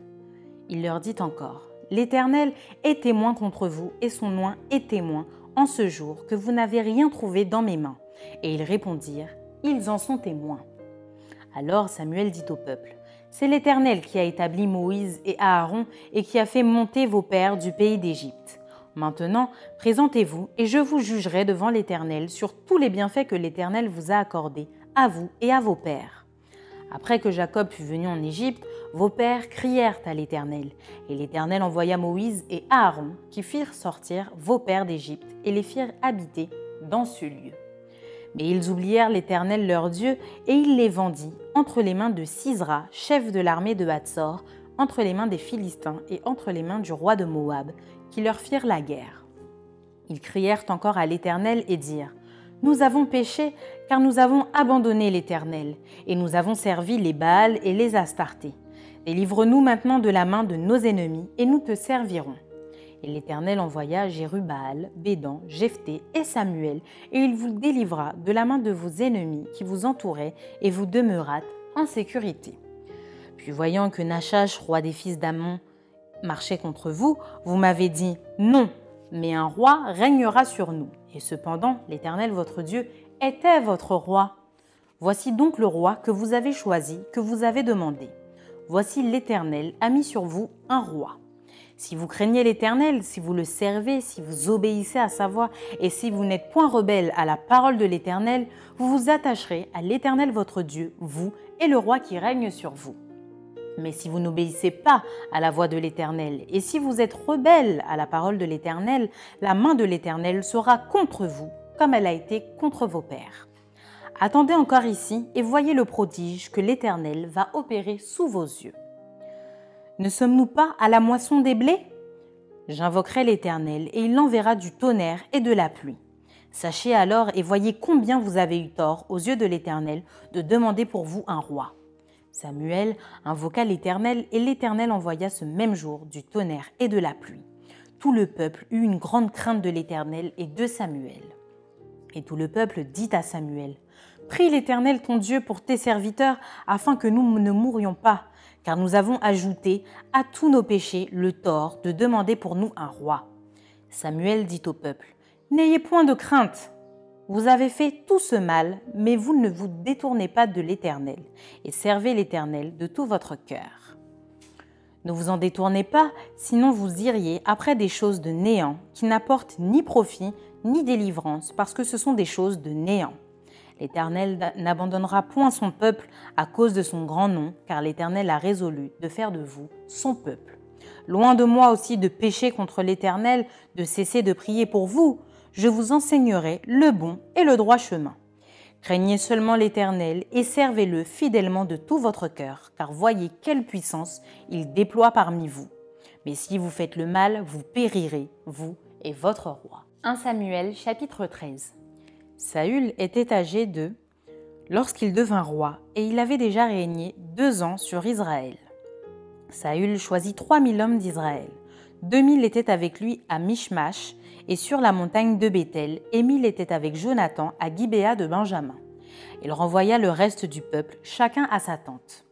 Il leur dit encore L'Éternel est témoin contre vous, et son nom est témoin en ce jour que vous n'avez rien trouvé dans mes mains. Et ils répondirent Ils en sont témoins. Alors Samuel dit au peuple, C'est l'Éternel qui a établi Moïse et Aaron et qui a fait monter vos pères du pays d'Égypte. Maintenant, présentez-vous et je vous jugerai devant l'Éternel sur tous les bienfaits que l'Éternel vous a accordés, à vous et à vos pères. Après que Jacob fut venu en Égypte, vos pères crièrent à l'Éternel, et l'Éternel envoya Moïse et Aaron, qui firent sortir vos pères d'Égypte et les firent habiter dans ce lieu. Mais ils oublièrent l'Éternel leur Dieu, et il les vendit entre les mains de Sisra, chef de l'armée de Hatzor, entre les mains des Philistins et entre les mains du roi de Moab, qui leur firent la guerre. Ils crièrent encore à l'Éternel et dirent Nous avons péché, car nous avons abandonné l'Éternel, et nous avons servi les Baals et les Astartés. Délivre-nous maintenant de la main de nos ennemis, et nous te servirons. Et l'Éternel envoya Jérubal, Bédan, Jephthé et Samuel, et il vous délivra de la main de vos ennemis qui vous entouraient, et vous demeurâtes en sécurité. Puis voyant que Nachash, roi des fils d'Amon, marchait contre vous, vous m'avez dit non, mais un roi régnera sur nous. Et cependant, l'Éternel votre Dieu était votre roi. Voici donc le roi que vous avez choisi, que vous avez demandé. Voici l'Éternel a mis sur vous un roi. Si vous craignez l'Éternel, si vous le servez, si vous obéissez à sa voix, et si vous n'êtes point rebelle à la parole de l'Éternel, vous vous attacherez à l'Éternel votre Dieu, vous et le roi qui règne sur vous. Mais si vous n'obéissez pas à la voix de l'Éternel, et si vous êtes rebelle à la parole de l'Éternel, la main de l'Éternel sera contre vous, comme elle a été contre vos pères. Attendez encore ici et voyez le prodige que l'Éternel va opérer sous vos yeux. Ne sommes-nous pas à la moisson des blés? J'invoquerai l'Éternel, et il enverra du tonnerre et de la pluie. Sachez alors et voyez combien vous avez eu tort aux yeux de l'Éternel de demander pour vous un roi. Samuel invoqua l'Éternel, et l'Éternel envoya ce même jour du tonnerre et de la pluie. Tout le peuple eut une grande crainte de l'Éternel et de Samuel. Et tout le peuple dit à Samuel, Prie l'Éternel ton Dieu pour tes serviteurs, afin que nous ne mourions pas, car nous avons ajouté à tous nos péchés le tort de demander pour nous un roi. Samuel dit au peuple, N'ayez point de crainte. Vous avez fait tout ce mal, mais vous ne vous détournez pas de l'Éternel, et servez l'Éternel de tout votre cœur. Ne vous en détournez pas, sinon vous iriez après des choses de néant, qui n'apportent ni profit, ni délivrance, parce que ce sont des choses de néant. L'Éternel n'abandonnera point son peuple à cause de son grand nom, car l'Éternel a résolu de faire de vous son peuple. Loin de moi aussi de pécher contre l'Éternel, de cesser de prier pour vous, je vous enseignerai le bon et le droit chemin. Craignez seulement l'Éternel et servez-le fidèlement de tout votre cœur, car voyez quelle puissance il déploie parmi vous. Mais si vous faites le mal, vous périrez, vous et votre roi. 1 Samuel chapitre 13 Saül était âgé de lorsqu'il devint roi, et il avait déjà régné deux ans sur Israël. Saül choisit trois mille hommes d'Israël. Deux mille étaient avec lui à Mishmash et sur la montagne de Béthel, et mille étaient avec Jonathan à Gibéa de Benjamin. Il renvoya le reste du peuple, chacun à sa tente.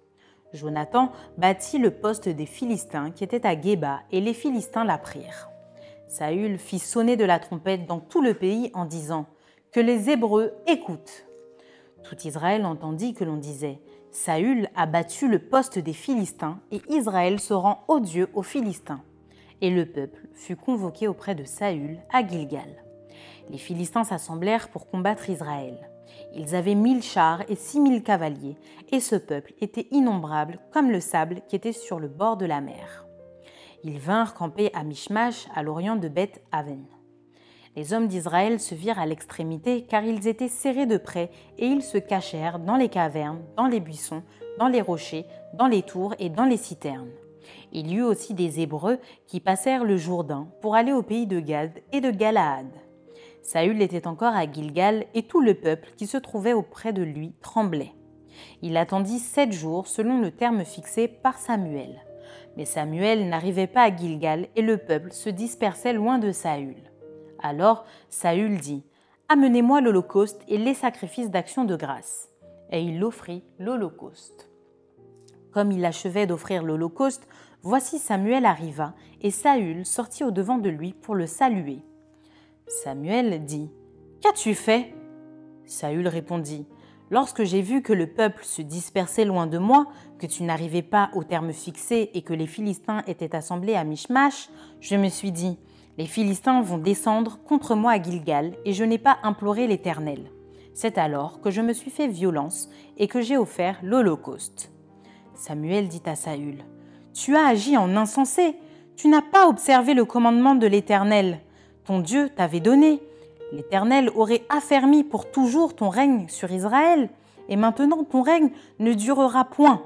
Jonathan bâtit le poste des Philistins qui était à Géba, et les Philistins la prirent. Saül fit sonner de la trompette dans tout le pays en disant que les Hébreux écoutent. Tout Israël entendit que l'on disait Saül a battu le poste des Philistins et Israël se rend odieux aux Philistins. Et le peuple fut convoqué auprès de Saül à Gilgal. Les Philistins s'assemblèrent pour combattre Israël. Ils avaient mille chars et six mille cavaliers, et ce peuple était innombrable comme le sable qui était sur le bord de la mer. Ils vinrent camper à Mishmash, à l'orient de Beth Aven. Les hommes d'Israël se virent à l'extrémité car ils étaient serrés de près et ils se cachèrent dans les cavernes, dans les buissons, dans les rochers, dans les tours et dans les citernes. Il y eut aussi des Hébreux qui passèrent le Jourdain pour aller au pays de Gad et de Galaad. Saül était encore à Gilgal et tout le peuple qui se trouvait auprès de lui tremblait. Il attendit sept jours selon le terme fixé par Samuel. Mais Samuel n'arrivait pas à Gilgal et le peuple se dispersait loin de Saül. Alors Saül dit Amenez-moi l'Holocauste et les sacrifices d'action de grâce. Et il offrit l'Holocauste. Comme il achevait d'offrir l'Holocauste, voici Samuel arriva, et Saül sortit au-devant de lui pour le saluer. Samuel dit Qu'as-tu fait? Saül répondit Lorsque j'ai vu que le peuple se dispersait loin de moi, que tu n'arrivais pas au terme fixé et que les Philistins étaient assemblés à Michmash, je me suis dit Les Philistins vont descendre contre moi à Gilgal, et je n'ai pas imploré l'Éternel. C'est alors que je me suis fait violence et que j'ai offert l'Holocauste. Samuel dit à Saül Tu as agi en insensé, tu n'as pas observé le commandement de l'Éternel. Ton Dieu t'avait donné L'Éternel aurait affermi pour toujours ton règne sur Israël, et maintenant ton règne ne durera point.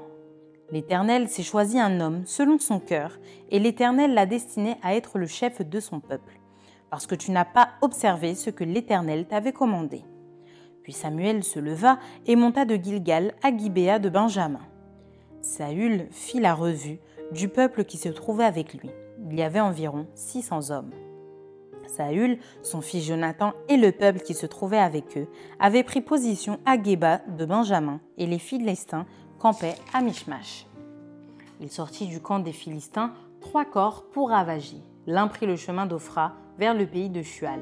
L'Éternel s'est choisi un homme selon son cœur, et l'Éternel l'a destiné à être le chef de son peuple, parce que tu n'as pas observé ce que l'Éternel t'avait commandé. Puis Samuel se leva et monta de Gilgal à Gibéa de Benjamin. Saül fit la revue du peuple qui se trouvait avec lui. Il y avait environ 600 hommes. Saül, son fils Jonathan et le peuple qui se trouvait avec eux avaient pris position à Geba de Benjamin et les Philistins campaient à Michmash. Il sortit du camp des Philistins trois corps pour ravager. L'un prit le chemin d'Ophra vers le pays de Shual.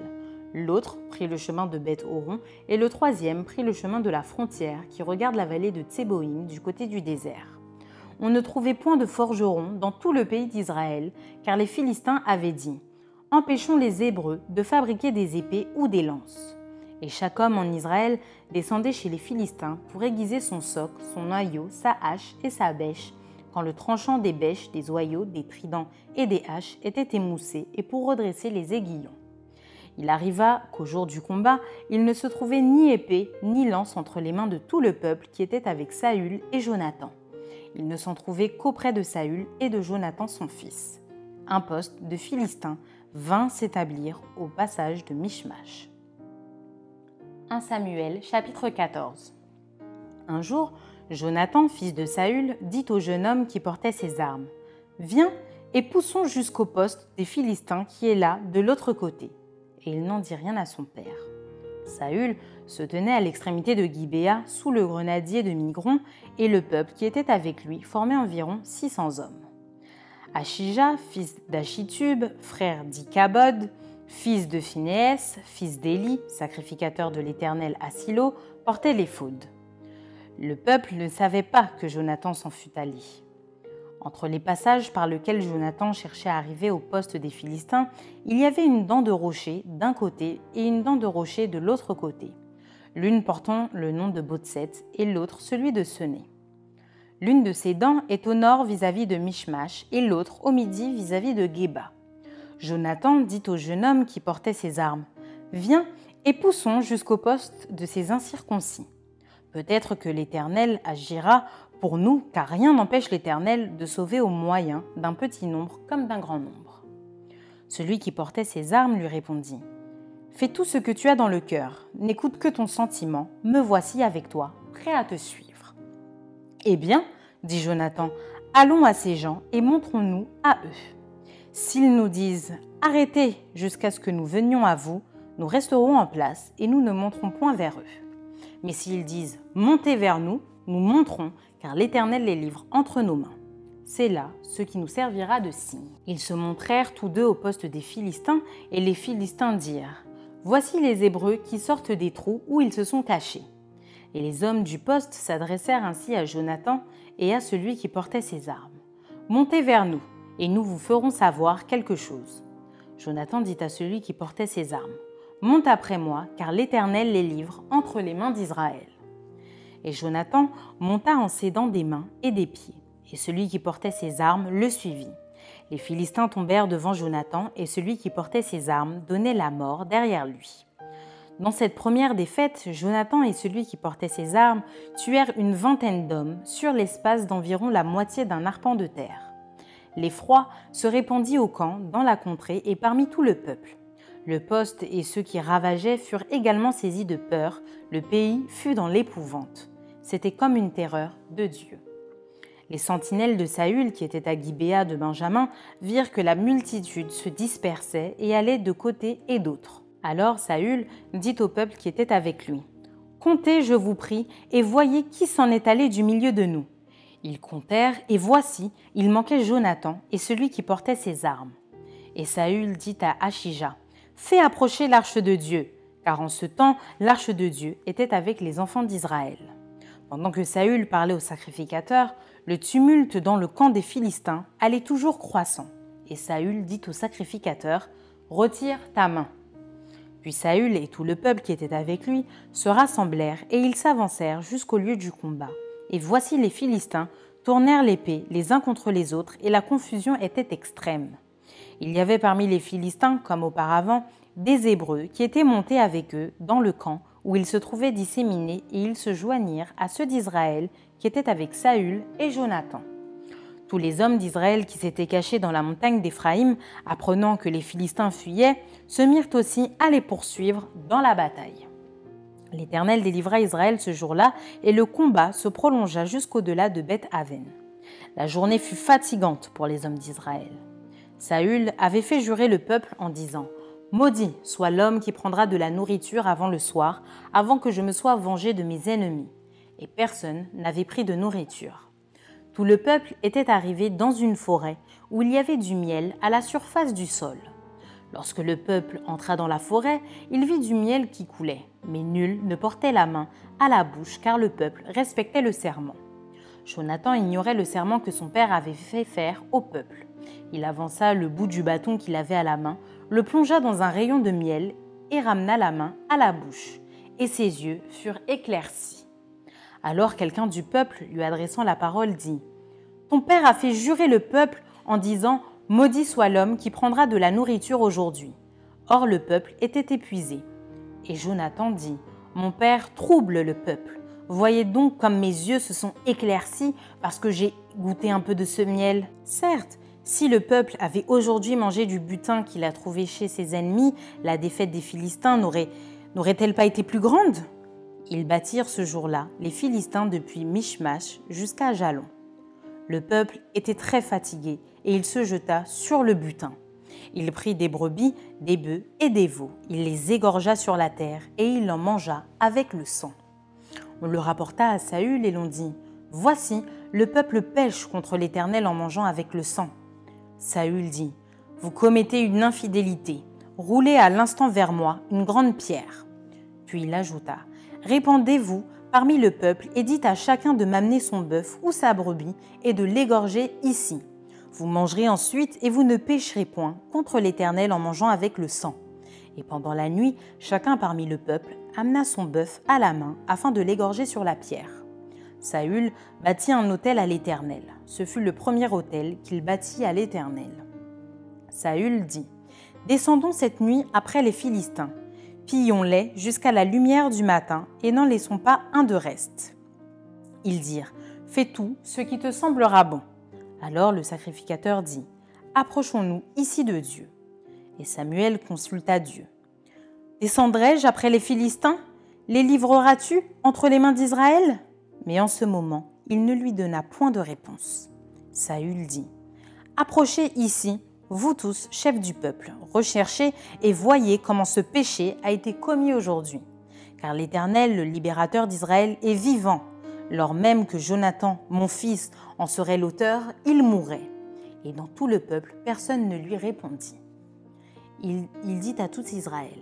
L'autre prit le chemin de Beth Horon et le troisième prit le chemin de la frontière qui regarde la vallée de Tseboïm du côté du désert. On ne trouvait point de forgerons dans tout le pays d'Israël, car les Philistins avaient dit empêchons les Hébreux de fabriquer des épées ou des lances. Et chaque homme en Israël descendait chez les Philistins pour aiguiser son soc, son noyau, sa hache et sa bêche, quand le tranchant des bêches, des oyaux, des tridents et des haches était émoussé et pour redresser les aiguillons. Il arriva qu'au jour du combat, il ne se trouvait ni épée ni lance entre les mains de tout le peuple qui était avec Saül et Jonathan. Il ne s'en trouvait qu'auprès de Saül et de Jonathan son fils. Un poste de Philistins vint s'établir au passage de Michmash. 1 Samuel chapitre 14 Un jour, Jonathan, fils de Saül, dit au jeune homme qui portait ses armes Viens et poussons jusqu'au poste des Philistins qui est là, de l'autre côté. Et il n'en dit rien à son père. Saül se tenait à l'extrémité de Gibéa, sous le grenadier de Migron, et le peuple qui était avec lui formait environ 600 hommes. Achija, fils d'Achitub, frère d'Ikabod, fils de Phinehès, fils d'Élie, sacrificateur de l'Éternel à Silo, portait l'éphod. Le peuple ne savait pas que Jonathan s'en fût allé. Entre les passages par lesquels Jonathan cherchait à arriver au poste des Philistins, il y avait une dent de rocher d'un côté et une dent de rocher de l'autre côté, l'une portant le nom de Botset et l'autre celui de Sené. L'une de ces dents est au nord vis-à-vis de Mishmash et l'autre au midi vis-à-vis de Geba. Jonathan dit au jeune homme qui portait ses armes Viens et poussons jusqu'au poste de ces incirconcis. Peut-être que l'Éternel agira pour nous, car rien n'empêche l'Éternel de sauver au moyen d'un petit nombre comme d'un grand nombre. Celui qui portait ses armes lui répondit Fais tout ce que tu as dans le cœur, n'écoute que ton sentiment, me voici avec toi, prêt à te suivre. Eh bien, dit Jonathan, allons à ces gens et montrons-nous à eux. S'ils nous disent Arrêtez jusqu'à ce que nous venions à vous, nous resterons en place et nous ne monterons point vers eux. Mais s'ils disent Montez vers nous, nous monterons, car l'Éternel les livre entre nos mains. C'est là ce qui nous servira de signe. Ils se montrèrent tous deux au poste des Philistins, et les Philistins dirent Voici les Hébreux qui sortent des trous où ils se sont cachés. Et les hommes du poste s'adressèrent ainsi à Jonathan et à celui qui portait ses armes. Montez vers nous, et nous vous ferons savoir quelque chose. Jonathan dit à celui qui portait ses armes, Monte après moi, car l'Éternel les livre entre les mains d'Israël. Et Jonathan monta en s'aidant des mains et des pieds, et celui qui portait ses armes le suivit. Les Philistins tombèrent devant Jonathan, et celui qui portait ses armes donnait la mort derrière lui. Dans cette première défaite, Jonathan et celui qui portait ses armes tuèrent une vingtaine d'hommes sur l'espace d'environ la moitié d'un arpent de terre. L'effroi se répandit au camp, dans la contrée et parmi tout le peuple. Le poste et ceux qui ravageaient furent également saisis de peur, le pays fut dans l'épouvante. c'était comme une terreur de Dieu. Les sentinelles de Saül, qui étaient à Gibéa de Benjamin, virent que la multitude se dispersait et allait de côté et d'autre. Alors Saül dit au peuple qui était avec lui Comptez, je vous prie, et voyez qui s'en est allé du milieu de nous. Ils comptèrent, et voici, il manquait Jonathan et celui qui portait ses armes. Et Saül dit à Achija Fais approcher l'arche de Dieu, car en ce temps, l'arche de Dieu était avec les enfants d'Israël. Pendant que Saül parlait au sacrificateur, le tumulte dans le camp des Philistins allait toujours croissant. Et Saül dit au sacrificateur Retire ta main. Puis Saül et tout le peuple qui était avec lui se rassemblèrent et ils s'avancèrent jusqu'au lieu du combat. Et voici les Philistins tournèrent l'épée les uns contre les autres et la confusion était extrême. Il y avait parmi les Philistins, comme auparavant, des Hébreux qui étaient montés avec eux dans le camp où ils se trouvaient disséminés et ils se joignirent à ceux d'Israël qui étaient avec Saül et Jonathan. Tous les hommes d'Israël qui s'étaient cachés dans la montagne d'Éphraïm, apprenant que les Philistins fuyaient, se mirent aussi à les poursuivre dans la bataille. L'Éternel délivra Israël ce jour-là, et le combat se prolongea jusqu'au-delà de Beth-Aven. La journée fut fatigante pour les hommes d'Israël. Saül avait fait jurer le peuple en disant Maudit soit l'homme qui prendra de la nourriture avant le soir, avant que je me sois vengé de mes ennemis. Et personne n'avait pris de nourriture. Tout le peuple était arrivé dans une forêt où il y avait du miel à la surface du sol. Lorsque le peuple entra dans la forêt, il vit du miel qui coulait, mais nul ne portait la main à la bouche car le peuple respectait le serment. Jonathan ignorait le serment que son père avait fait faire au peuple. Il avança le bout du bâton qu'il avait à la main, le plongea dans un rayon de miel et ramena la main à la bouche, et ses yeux furent éclaircis. Alors quelqu'un du peuple, lui adressant la parole, dit Ton père a fait jurer le peuple en disant Maudit soit l'homme qui prendra de la nourriture aujourd'hui. Or le peuple était épuisé. Et Jonathan dit Mon père trouble le peuple. Voyez donc comme mes yeux se sont éclaircis parce que j'ai goûté un peu de ce miel. Certes, si le peuple avait aujourd'hui mangé du butin qu'il a trouvé chez ses ennemis, la défaite des Philistins n'aurait-elle pas été plus grande? Ils bâtirent ce jour-là les Philistins depuis Michmash jusqu'à Jalon. Le peuple était très fatigué et il se jeta sur le butin. Il prit des brebis, des bœufs et des veaux. Il les égorgea sur la terre et il en mangea avec le sang. On le rapporta à Saül et l'on dit Voici, le peuple pêche contre l'Éternel en mangeant avec le sang. Saül dit Vous commettez une infidélité. Roulez à l'instant vers moi une grande pierre. Puis il ajouta Répandez-vous parmi le peuple et dites à chacun de m'amener son bœuf ou sa brebis et de l'égorger ici. Vous mangerez ensuite et vous ne pécherez point contre l'Éternel en mangeant avec le sang. Et pendant la nuit, chacun parmi le peuple amena son bœuf à la main afin de l'égorger sur la pierre. Saül bâtit un autel à l'Éternel. Ce fut le premier autel qu'il bâtit à l'Éternel. Saül dit Descendons cette nuit après les Philistins pillons-les jusqu'à la lumière du matin et n'en laissons pas un de reste. Ils dirent, Fais tout ce qui te semblera bon. Alors le sacrificateur dit, Approchons-nous ici de Dieu. Et Samuel consulta Dieu. Descendrai-je après les Philistins? Les livreras-tu entre les mains d'Israël Mais en ce moment, il ne lui donna point de réponse. Saül dit, Approchez ici vous tous, chefs du peuple, recherchez et voyez comment ce péché a été commis aujourd'hui. Car l'Éternel, le libérateur d'Israël, est vivant. Lors même que Jonathan, mon fils, en serait l'auteur, il mourrait. Et dans tout le peuple, personne ne lui répondit. Il, dit à tout Israël,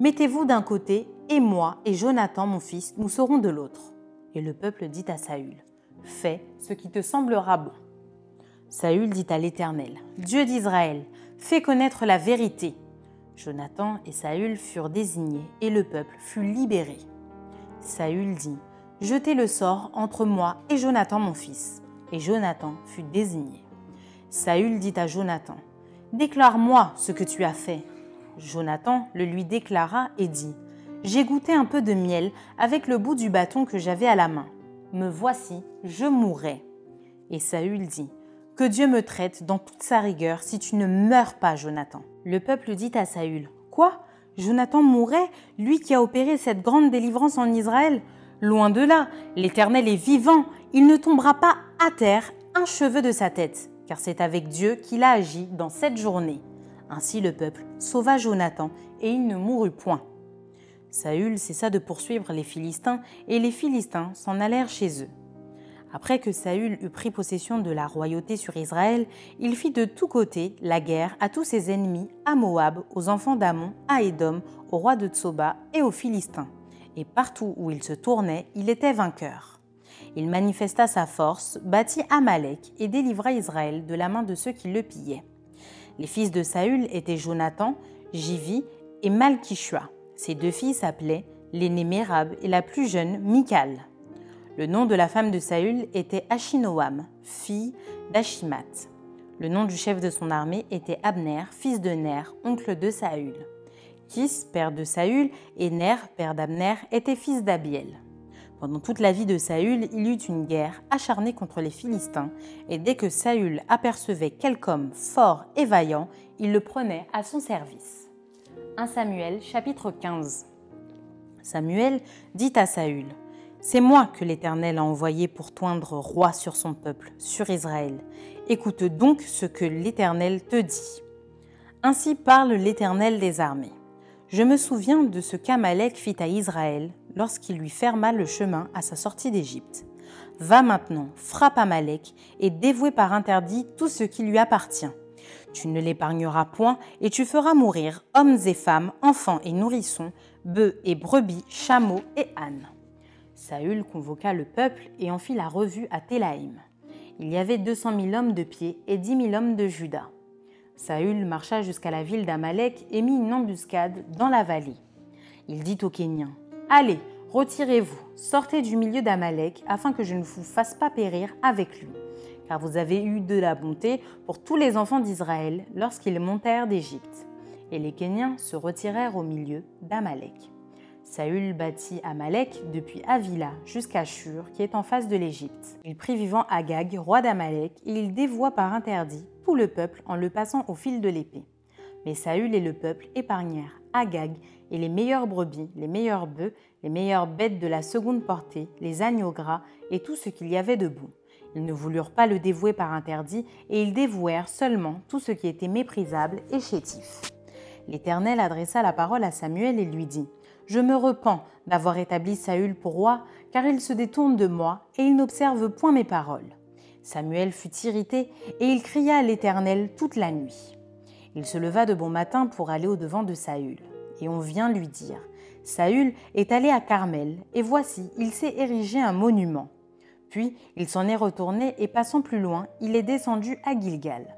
Mettez-vous d'un côté, et moi et Jonathan, mon fils, nous serons de l'autre. Et le peuple dit à Saül, Fais ce qui te semblera bon. Saül dit à l'Éternel, Dieu d'Israël, fais connaître la vérité. Jonathan et Saül furent désignés et le peuple fut libéré. Saül dit, Jetez le sort entre moi et Jonathan mon fils. Et Jonathan fut désigné. Saül dit à Jonathan, Déclare-moi ce que tu as fait. Jonathan le lui déclara et dit, J'ai goûté un peu de miel avec le bout du bâton que j'avais à la main. Me voici, je mourrai. Et Saül dit, que Dieu me traite dans toute sa rigueur si tu ne meurs pas, Jonathan. Le peuple dit à Saül Quoi? Jonathan mourrait, lui qui a opéré cette grande délivrance en Israël? Loin de là, l'Éternel est vivant, il ne tombera pas à terre un cheveu de sa tête, car c'est avec Dieu qu'il a agi dans cette journée. Ainsi le peuple sauva Jonathan, et il ne mourut point. Saül cessa de poursuivre les Philistins, et les Philistins s'en allèrent chez eux. Après que Saül eut pris possession de la royauté sur Israël, il fit de tous côtés la guerre à tous ses ennemis, à Moab, aux enfants d'Amon, à Édom, au roi de Tsoba et aux Philistins et partout où il se tournait, il était vainqueur. Il manifesta sa force, bâtit Amalek et délivra Israël de la main de ceux qui le pillaient. Les fils de Saül étaient Jonathan, Jivi et Malkishua. Ses deux filles s'appelaient l'aînée Mérab et la plus jeune Michal. Le nom de la femme de Saül était Achinoam, fille d'Achimat. Le nom du chef de son armée était Abner, fils de Ner, oncle de Saül. Kis, père de Saül, et Ner, père d'Abner, étaient fils d'Abiel. Pendant toute la vie de Saül, il eut une guerre acharnée contre les Philistins, et dès que Saül apercevait quelque homme fort et vaillant, il le prenait à son service. 1 Samuel chapitre 15 Samuel dit à Saül, C'est moi que l'Éternel a envoyé pour toindre roi sur son peuple, sur Israël. Écoute donc ce que l'Éternel te dit. Ainsi parle l'Éternel des armées. Je me souviens de ce qu'Amalek fit à Israël lorsqu'il lui ferma le chemin à sa sortie d'Égypte. Va maintenant, frappe Amalek et dévouez par interdit tout ce qui lui appartient. Tu ne l'épargneras point et tu feras mourir hommes et femmes, enfants et nourrissons, bœufs et brebis, chameaux et ânes. Saül convoqua le peuple et en fit la revue à Télaïm. Il y avait deux cent mille hommes de pied et dix mille hommes de Juda. Saül marcha jusqu'à la ville d'Amalek et mit une embuscade dans la vallée. Il dit aux Kéniens Allez, retirez-vous, sortez du milieu d'Amalek, afin que je ne vous fasse pas périr avec lui. Car vous avez eu de la bonté pour tous les enfants d'Israël lorsqu'ils montèrent d'Égypte. Et les Kéniens se retirèrent au milieu d'Amalek. Saül bâtit Amalek depuis Avila jusqu'à Shur, qui est en face de l'Égypte. Il prit vivant Agag, roi d'Amalek, et il dévoua par interdit tout le peuple en le passant au fil de l'épée. Mais Saül et le peuple épargnèrent Agag et les meilleures brebis, les meilleurs bœufs, les meilleures bêtes de la seconde portée, les agneaux gras et tout ce qu'il y avait de bon. Ils ne voulurent pas le dévouer par interdit, et ils dévouèrent seulement tout ce qui était méprisable et chétif. L'Éternel adressa la parole à Samuel et lui dit Je me repens d'avoir établi Saül pour roi, car il se détourne de moi et il n'observe point mes paroles. Samuel fut irrité et il cria à l'Éternel toute la nuit. Il se leva de bon matin pour aller au-devant de Saül. Et on vient lui dire Saül est allé à Carmel, et voici, il s'est érigé un monument. Puis il s'en est retourné, et passant plus loin, il est descendu à Gilgal.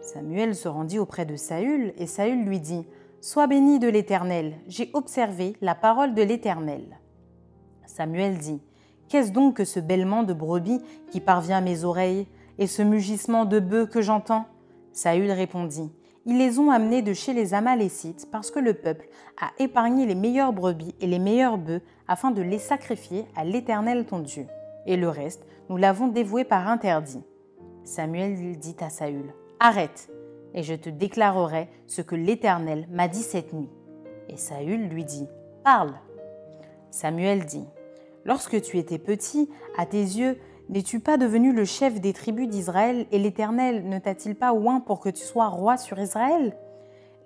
Samuel se rendit auprès de Saül, et Saül lui dit Sois béni de l'Éternel, j'ai observé la parole de l'Éternel. Samuel dit Qu'est-ce donc que ce bêlement de brebis qui parvient à mes oreilles et ce mugissement de bœufs que j'entends? Saül répondit Ils les ont amenés de chez les Amalécites parce que le peuple a épargné les meilleures brebis et les meilleurs bœufs afin de les sacrifier à l'Éternel ton Dieu. Et le reste, nous l'avons dévoué par interdit. Samuel dit à Saül Arrête, et je te déclarerai ce que l'Éternel m'a dit cette nuit. Et Saül lui dit Parle. Samuel dit Lorsque tu étais petit, à tes yeux, n'es-tu pas devenu le chef des tribus d'Israël et l'Éternel ne t'a-t-il pas oint pour que tu sois roi sur Israël?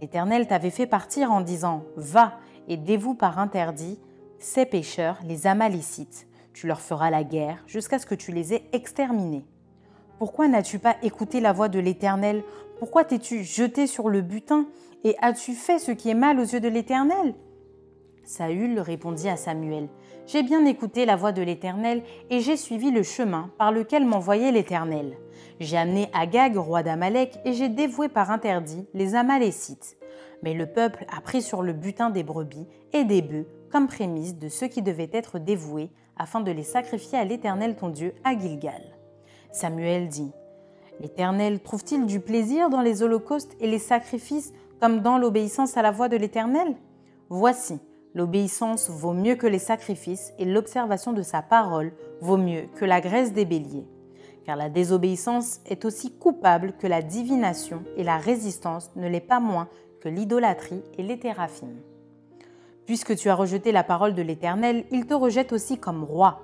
L'Éternel t'avait fait partir en disant Va et dévoue par interdit ces pécheurs, les Amalécites. Tu leur feras la guerre jusqu'à ce que tu les aies exterminés. Pourquoi n'as-tu pas écouté la voix de l'Éternel Pourquoi t'es-tu jeté sur le butin Et as-tu fait ce qui est mal aux yeux de l'Éternel? Saül répondit à Samuel j'ai bien écouté la voix de l'Éternel et j'ai suivi le chemin par lequel m'envoyait l'Éternel. J'ai amené Agag, roi d'Amalek, et j'ai dévoué par interdit les Amalécites. Mais le peuple a pris sur le butin des brebis et des bœufs comme prémisse de ceux qui devaient être dévoués afin de les sacrifier à l'Éternel ton Dieu à Gilgal. Samuel dit L'Éternel trouve-t-il du plaisir dans les holocaustes et les sacrifices comme dans l'obéissance à la voix de l'Éternel? Voici, L'obéissance vaut mieux que les sacrifices et l'observation de sa parole vaut mieux que la graisse des béliers. Car la désobéissance est aussi coupable que la divination et la résistance ne l'est pas moins que l'idolâtrie et les Puisque tu as rejeté la parole de l'Éternel, il te rejette aussi comme roi.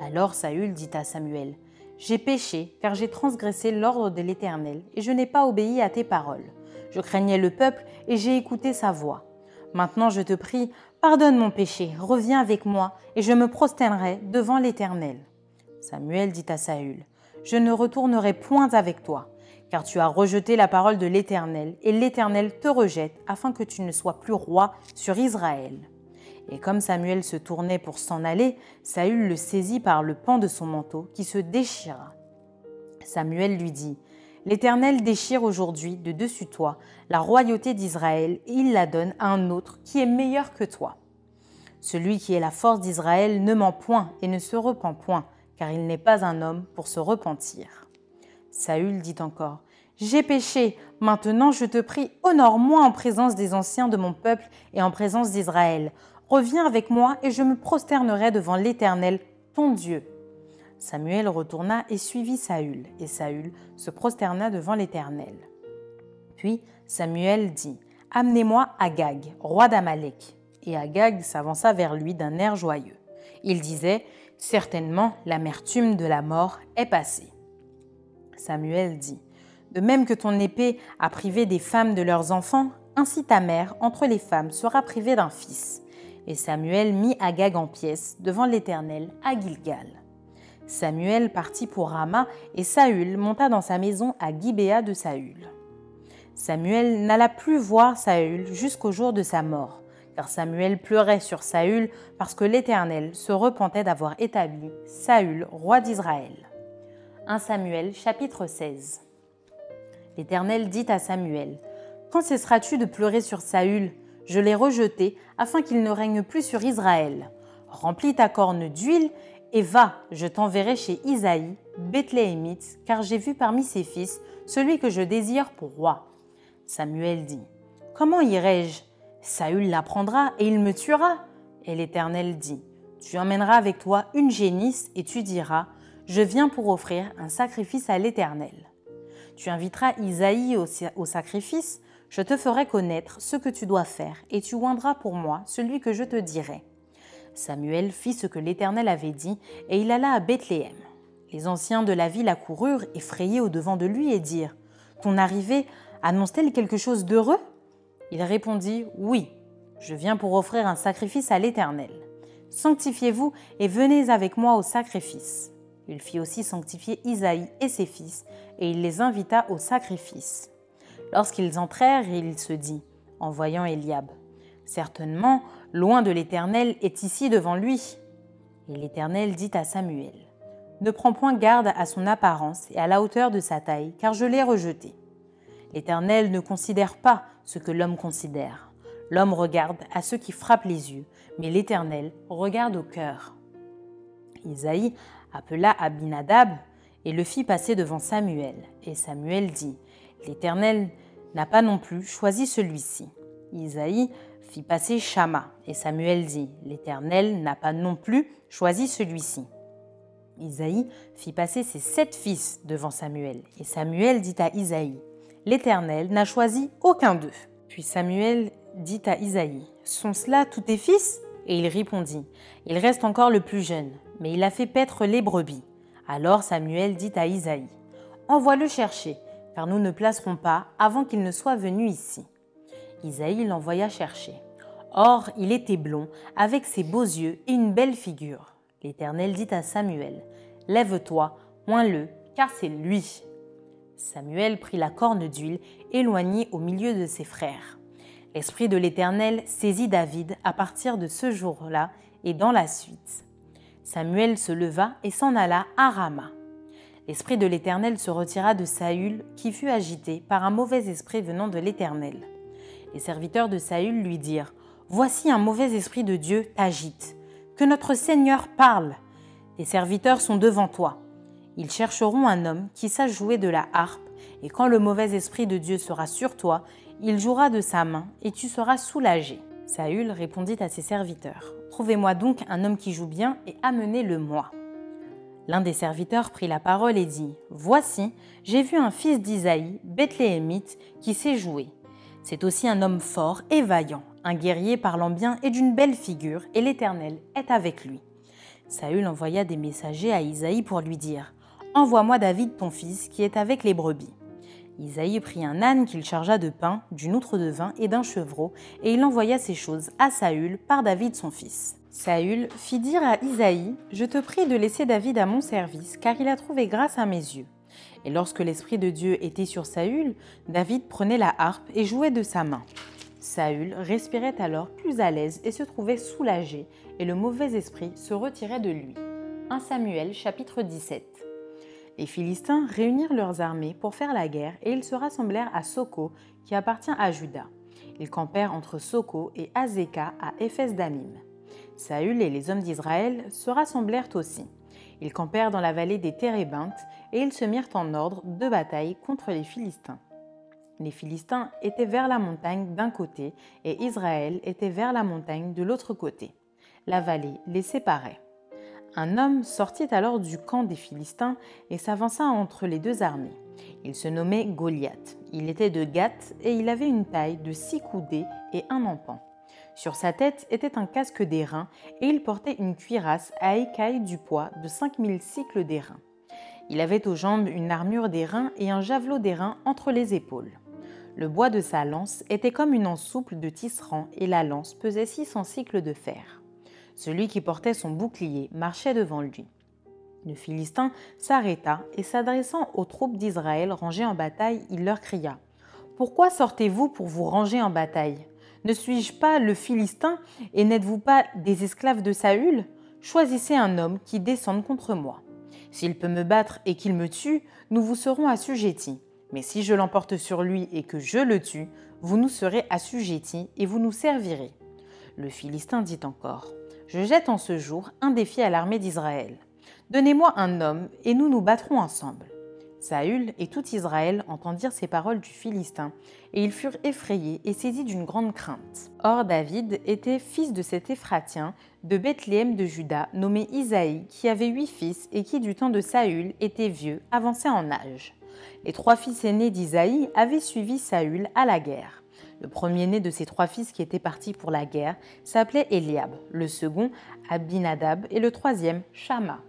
Alors Saül dit à Samuel, J'ai péché, car j'ai transgressé l'ordre de l'Éternel, et je n'ai pas obéi à tes paroles. Je craignais le peuple, et j'ai écouté sa voix. Maintenant je te prie, pardonne mon péché, reviens avec moi, et je me prosternerai devant l'Éternel. Samuel dit à Saül, Je ne retournerai point avec toi, car tu as rejeté la parole de l'Éternel, et l'Éternel te rejette, afin que tu ne sois plus roi sur Israël. Et comme Samuel se tournait pour s'en aller, Saül le saisit par le pan de son manteau, qui se déchira. Samuel lui dit, L'Éternel déchire aujourd'hui de dessus toi la royauté d'Israël, et il la donne à un autre qui est meilleur que toi. Celui qui est la force d'Israël ne ment point et ne se repent point, car il n'est pas un homme pour se repentir. Saül dit encore, J'ai péché, maintenant je te prie, honore-moi en présence des anciens de mon peuple et en présence d'Israël. Reviens avec moi et je me prosternerai devant l'Éternel, ton Dieu. Samuel retourna et suivit Saül, et Saül se prosterna devant l'Éternel. Puis Samuel dit, Amenez-moi Agag, roi d'Amalek. Et Agag s'avança vers lui d'un air joyeux. Il disait, Certainement l'amertume de la mort est passée. Samuel dit, De même que ton épée a privé des femmes de leurs enfants, ainsi ta mère entre les femmes sera privée d'un fils. Et Samuel mit Agag en pièces devant l'Éternel à Gilgal. Samuel partit pour Rama et Saül monta dans sa maison à Gibéa de Saül. Samuel n'alla plus voir Saül jusqu'au jour de sa mort, car Samuel pleurait sur Saül parce que l'Éternel se repentait d'avoir établi Saül roi d'Israël. 1 Samuel chapitre 16 L'Éternel dit à Samuel Quand cesseras-tu de pleurer sur Saül? Je l'ai rejeté afin qu'il ne règne plus sur Israël. Remplis ta corne d'huile et va, je t'enverrai chez Isaïe, Bethléemite, car j'ai vu parmi ses fils celui que je désire pour roi. Samuel dit Comment irai-je? Saül l'apprendra et il me tuera. Et l'Éternel dit Tu emmèneras avec toi une génisse et tu diras Je viens pour offrir un sacrifice à l'Éternel. Tu inviteras Isaïe au, au sacrifice je te ferai connaître ce que tu dois faire, et tu oindras pour moi celui que je te dirai. Samuel fit ce que l'Éternel avait dit, et il alla à Bethléem. Les anciens de la ville accoururent, effrayés au-devant de lui, et dirent Ton arrivée annonce-t-elle quelque chose d'heureux? Il répondit Oui, je viens pour offrir un sacrifice à l'Éternel. Sanctifiez-vous et venez avec moi au sacrifice. Il fit aussi sanctifier Isaïe et ses fils, et il les invita au sacrifice. Lorsqu'ils entrèrent, il se dit, en voyant Eliab, Certainement, loin de l'Éternel est ici devant lui. Et l'Éternel dit à Samuel, Ne prends point garde à son apparence et à la hauteur de sa taille, car je l'ai rejeté. L'Éternel ne considère pas ce que l'homme considère. L'homme regarde à ceux qui frappent les yeux, mais l'Éternel regarde au cœur. Isaïe appela Abinadab et le fit passer devant Samuel. Et Samuel dit, L'Éternel n'a pas non plus choisi celui-ci. Isaïe fit passer Shama, et Samuel dit, L'Éternel n'a pas non plus choisi celui-ci. Isaïe fit passer ses sept fils devant Samuel, et Samuel dit à Isaïe, L'Éternel n'a choisi aucun d'eux. Puis Samuel dit à Isaïe, Sont-ce là tous tes fils? Et il répondit, Il reste encore le plus jeune, mais il a fait paître les brebis. Alors Samuel dit à Isaïe, Envoie-le chercher, car nous ne placerons pas avant qu'il ne soit venu ici. Isaïe l'envoya chercher. Or, il était blond, avec ses beaux yeux et une belle figure. L'Éternel dit à Samuel, Lève-toi, oins-le, car c'est lui. Samuel prit la corne d'huile, éloigné au milieu de ses frères. L'Esprit de l'Éternel saisit David à partir de ce jour-là et dans la suite. Samuel se leva et s'en alla à Rama. L'Esprit de l'Éternel se retira de Saül, qui fut agité par un mauvais esprit venant de l'Éternel. Les serviteurs de Saül lui dirent Voici un mauvais esprit de Dieu t'agite. Que notre Seigneur parle. Les serviteurs sont devant toi. Ils chercheront un homme qui sache jouer de la harpe, et quand le mauvais esprit de Dieu sera sur toi, il jouera de sa main, et tu seras soulagé. Saül répondit à ses serviteurs Trouvez-moi donc un homme qui joue bien, et amenez-le-moi. L'un des serviteurs prit la parole et dit Voici, j'ai vu un fils d'Isaïe, Bethléemite, qui sait jouer. C'est aussi un homme fort et vaillant, un guerrier parlant bien et d'une belle figure, et l'Éternel est avec lui. Saül envoya des messagers à Isaïe pour lui dire Envoie-moi David ton fils qui est avec les brebis. Isaïe prit un âne qu'il chargea de pain, d'une outre de vin et d'un chevreau, et il envoya ces choses à Saül par David son fils. Saül fit dire à Isaïe Je te prie de laisser David à mon service, car il a trouvé grâce à mes yeux. Et lorsque l'Esprit de Dieu était sur Saül, David prenait la harpe et jouait de sa main. Saül respirait alors plus à l'aise et se trouvait soulagé, et le mauvais esprit se retirait de lui. 1 Samuel chapitre 17 Les Philistins réunirent leurs armées pour faire la guerre et ils se rassemblèrent à Soko, qui appartient à Juda. Ils campèrent entre Soko et Azeka à Éphes d'Amim. Saül et les hommes d'Israël se rassemblèrent aussi. Ils campèrent dans la vallée des Térébintes et ils se mirent en ordre de bataille contre les Philistins. Les Philistins étaient vers la montagne d'un côté et Israël était vers la montagne de l'autre côté. La vallée les séparait. Un homme sortit alors du camp des Philistins et s'avança entre les deux armées. Il se nommait Goliath. Il était de Gath et il avait une taille de six coudées et un empan. Sur sa tête était un casque d'airain et il portait une cuirasse à écailles du poids de 5000 cycles d'airain. Il avait aux jambes une armure d'airain et un javelot d'airain entre les épaules. Le bois de sa lance était comme une anse souple de tisserand et la lance pesait 600 cycles de fer. Celui qui portait son bouclier marchait devant lui. Le Philistin s'arrêta et s'adressant aux troupes d'Israël rangées en bataille, il leur cria Pourquoi sortez-vous pour vous ranger en bataille? Ne suis-je pas le Philistin et n'êtes-vous pas des esclaves de Saül? Choisissez un homme qui descende contre moi. S'il peut me battre et qu'il me tue, nous vous serons assujettis. Mais si je l'emporte sur lui et que je le tue, vous nous serez assujettis et vous nous servirez. Le Philistin dit encore, Je jette en ce jour un défi à l'armée d'Israël. Donnez-moi un homme et nous nous battrons ensemble. Saül et tout Israël entendirent ces paroles du Philistin, et ils furent effrayés et saisis d'une grande crainte. Or David était fils de cet Éphratien de Bethléem de Juda, nommé Isaïe, qui avait huit fils et qui du temps de Saül était vieux, avancé en âge. Les trois fils aînés d'Isaïe avaient suivi Saül à la guerre. Le premier-né de ces trois fils qui étaient partis pour la guerre s'appelait Eliab, le second Abinadab et le troisième Shama.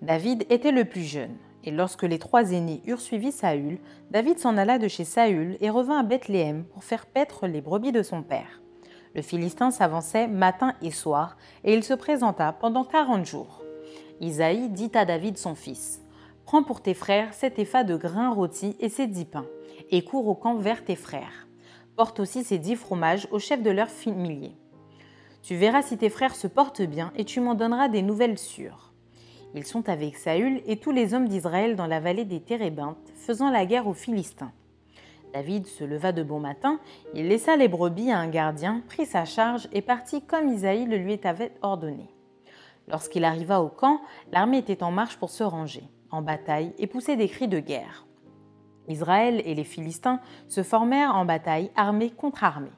David était le plus jeune. Et lorsque les trois aînés eurent suivi Saül, David s'en alla de chez Saül et revint à Bethléem pour faire paître les brebis de son père. Le Philistin s'avançait matin et soir, et il se présenta pendant quarante jours. Isaïe dit à David son fils Prends pour tes frères sept effas de grains rôtis et ces dix pains, et cours au camp vers tes frères. Porte aussi ces dix fromages au chef de leurs familiers. Tu verras si tes frères se portent bien, et tu m'en donneras des nouvelles sûres. Ils sont avec Saül et tous les hommes d'Israël dans la vallée des Térébintes, faisant la guerre aux Philistins. David se leva de bon matin, il laissa les brebis à un gardien, prit sa charge et partit comme Isaïe le lui avait ordonné. Lorsqu'il arriva au camp, l'armée était en marche pour se ranger en bataille et poussaient des cris de guerre. Israël et les Philistins se formèrent en bataille armée contre armée.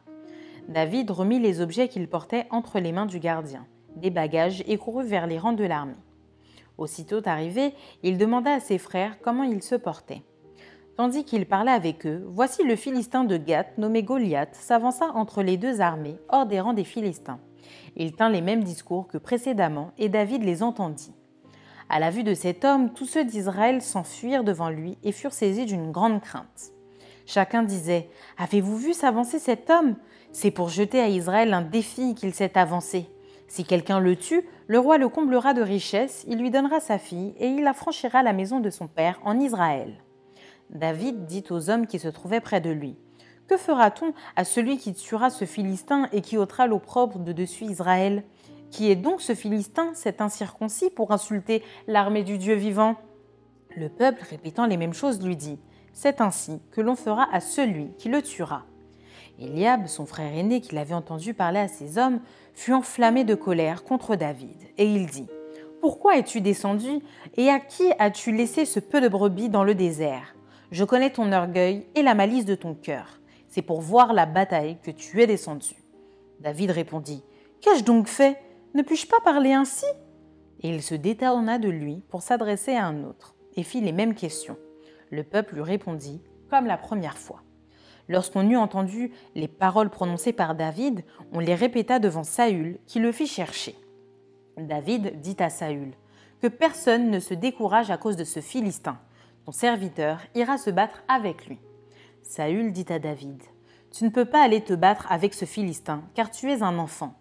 David remit les objets qu'il portait entre les mains du gardien, des bagages, et courut vers les rangs de l'armée. Aussitôt arrivé, il demanda à ses frères comment ils se portaient. Tandis qu'il parlait avec eux, voici le Philistin de Gath, nommé Goliath, s'avança entre les deux armées, hors des rangs des Philistins. Il tint les mêmes discours que précédemment, et David les entendit. À la vue de cet homme, tous ceux d'Israël s'enfuirent devant lui et furent saisis d'une grande crainte. Chacun disait Avez-vous vu s'avancer cet homme? C'est pour jeter à Israël un défi qu'il s'est avancé. Si quelqu'un le tue, le roi le comblera de richesses, il lui donnera sa fille et il affranchira la maison de son père en Israël. David dit aux hommes qui se trouvaient près de lui Que fera-t-on à celui qui tuera ce Philistin et qui ôtera l'opprobre de dessus Israël? Qui est donc ce Philistin, cet incirconcis, pour insulter l'armée du Dieu vivant? Le peuple, répétant les mêmes choses, lui dit C'est ainsi que l'on fera à celui qui le tuera. Eliab, son frère aîné, qui l'avait entendu parler à ses hommes, fut enflammé de colère contre David, et il dit Pourquoi es-tu descendu, et à qui as-tu laissé ce peu de brebis dans le désert? Je connais ton orgueil et la malice de ton cœur. C'est pour voir la bataille que tu es descendu. David répondit Qu'ai-je donc fait? Ne puis-je pas parler ainsi? Et il se détourna de lui pour s'adresser à un autre, et fit les mêmes questions. Le peuple lui répondit comme la première fois. Lorsqu'on eut entendu les paroles prononcées par David, on les répéta devant Saül, qui le fit chercher. David dit à Saül Que personne ne se décourage à cause de ce Philistin. Ton serviteur ira se battre avec lui. Saül dit à David Tu ne peux pas aller te battre avec ce Philistin, car tu es un enfant,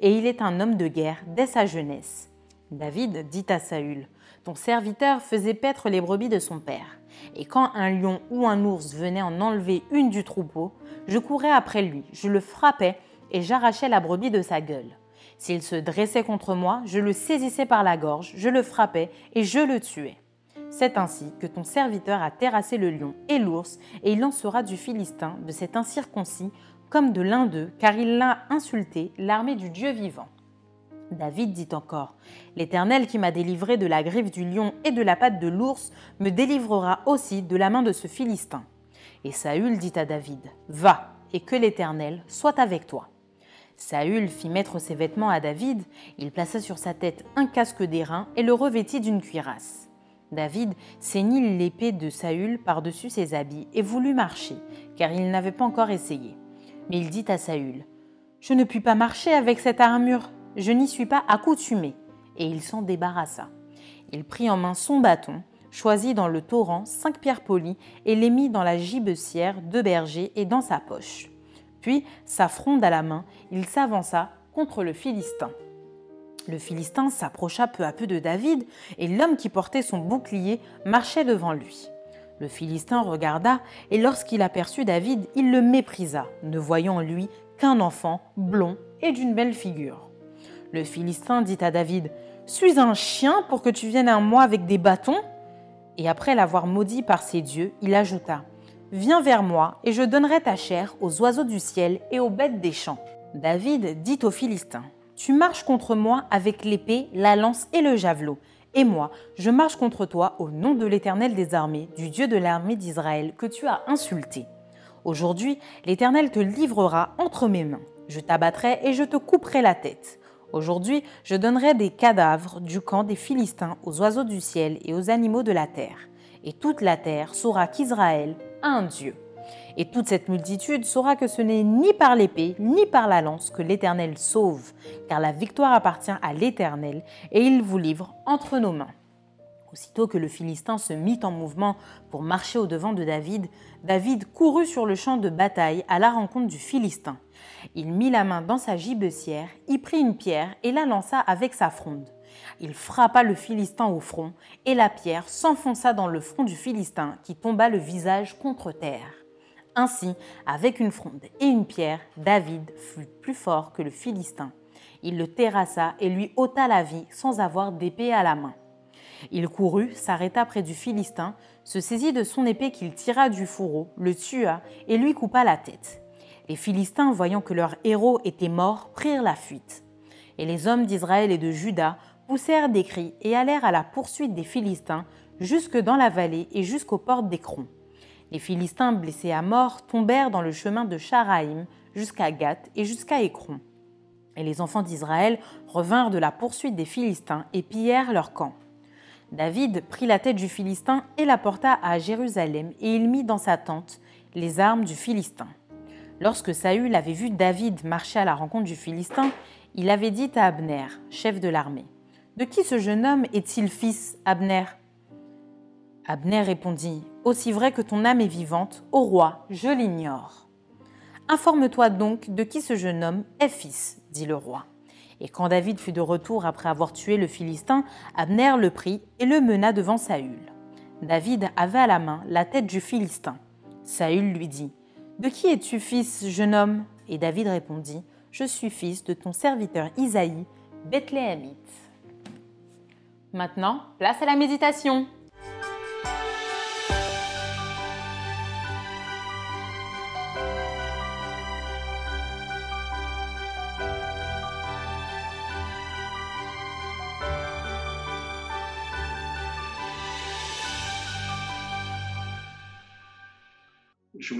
et il est un homme de guerre dès sa jeunesse. David dit à Saül Ton serviteur faisait paître les brebis de son père. Et quand un lion ou un ours venait en enlever une du troupeau, je courais après lui, je le frappais et j'arrachais la brebis de sa gueule. S'il se dressait contre moi, je le saisissais par la gorge, je le frappais et je le tuais. C'est ainsi que ton serviteur a terrassé le lion et l'ours, et il lancera du Philistin, de cet incirconcis, comme de l'un d'eux, car il l'a insulté, l'armée du Dieu vivant. David dit encore, L'Éternel qui m'a délivré de la griffe du lion et de la patte de l'ours me délivrera aussi de la main de ce Philistin. Et Saül dit à David, Va, et que l'Éternel soit avec toi. Saül fit mettre ses vêtements à David, il plaça sur sa tête un casque d'airain et le revêtit d'une cuirasse. David ceignit l'épée de Saül par-dessus ses habits et voulut marcher, car il n'avait pas encore essayé. Mais il dit à Saül, Je ne puis pas marcher avec cette armure, je n'y suis pas accoutumé. Et il s'en débarrassa. Il prit en main son bâton, choisit dans le torrent cinq pierres polies et les mit dans la gibecière de berger et dans sa poche. Puis, sa fronde à la main, il s'avança contre le Philistin. Le Philistin s'approcha peu à peu de David, et l'homme qui portait son bouclier marchait devant lui. Le Philistin regarda, et lorsqu'il aperçut David, il le méprisa, ne voyant en lui qu'un enfant blond et d'une belle figure. Le Philistin dit à David, Suis un chien pour que tu viennes à moi avec des bâtons? Et après l'avoir maudit par ses dieux, il ajouta, Viens vers moi, et je donnerai ta chair aux oiseaux du ciel et aux bêtes des champs. David dit au Philistin, Tu marches contre moi avec l'épée, la lance et le javelot, et moi, je marche contre toi au nom de l'Éternel des armées, du Dieu de l'armée d'Israël, que tu as insulté. Aujourd'hui, l'Éternel te livrera entre mes mains. Je t'abattrai et je te couperai la tête. Aujourd'hui, je donnerai des cadavres du camp des Philistins aux oiseaux du ciel et aux animaux de la terre. Et toute la terre saura qu'Israël a un Dieu. Et toute cette multitude saura que ce n'est ni par l'épée ni par la lance que l'Éternel sauve, car la victoire appartient à l'Éternel, et il vous livre entre nos mains. Aussitôt que le Philistin se mit en mouvement pour marcher au-devant de David, David courut sur le champ de bataille à la rencontre du Philistin. Il mit la main dans sa gibecière, y prit une pierre et la lança avec sa fronde. Il frappa le Philistin au front, et la pierre s'enfonça dans le front du Philistin, qui tomba le visage contre terre. Ainsi, avec une fronde et une pierre, David fut plus fort que le Philistin. Il le terrassa et lui ôta la vie sans avoir d'épée à la main. Il courut, s'arrêta près du Philistin, se saisit de son épée qu'il tira du fourreau, le tua et lui coupa la tête. Les Philistins, voyant que leur héros était mort, prirent la fuite. Et les hommes d'Israël et de Juda poussèrent des cris et allèrent à la poursuite des Philistins jusque dans la vallée et jusqu'aux portes d'Écron. Les Philistins, blessés à mort, tombèrent dans le chemin de Charaïm jusqu'à Gath et jusqu'à Écron. Et les enfants d'Israël revinrent de la poursuite des Philistins et pillèrent leur camp. David prit la tête du Philistin et la porta à Jérusalem, et il mit dans sa tente les armes du Philistin. Lorsque Saül avait vu David marcher à la rencontre du Philistin, il avait dit à Abner, chef de l'armée, De qui ce jeune homme est-il fils, Abner? Abner répondit, Aussi vrai que ton âme est vivante, ô roi, je l'ignore. Informe-toi donc de qui ce jeune homme est fils, dit le roi. Et quand David fut de retour après avoir tué le Philistin, Abner le prit et le mena devant Saül. David avait à la main la tête du Philistin. Saül lui dit de qui es-tu fils, jeune homme? Et David répondit, Je suis fils de ton serviteur Isaïe, Bethléemite. Maintenant, place à la méditation.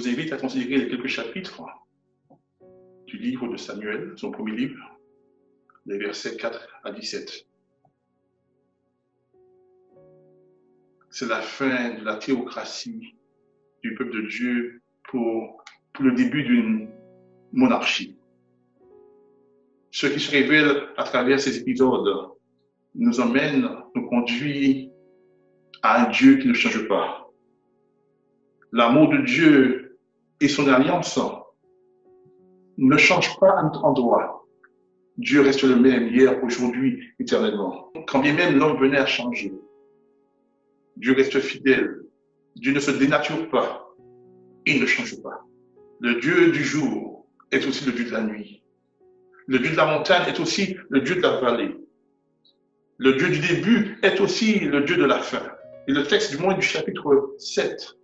Vous invite à considérer les quelques chapitres du livre de Samuel, son premier livre, les versets 4 à 17. C'est la fin de la théocratie du peuple de Dieu pour, le début d'une monarchie. Ce qui se révèle à travers ces épisodes nous emmène, nous conduit à un Dieu qui ne change pas. L'amour de Dieu et son alliance ne changent pas à notre endroit. Dieu reste le même hier, aujourd'hui, éternellement. Quand bien même l'homme venait à changer, Dieu reste fidèle. Dieu ne se dénature pas. Il ne change pas. Le Dieu du jour est aussi le Dieu de la nuit. Le Dieu de la montagne est aussi le Dieu de la vallée. Le Dieu du début est aussi le Dieu de la fin. Et le texte du moins du chapitre 7,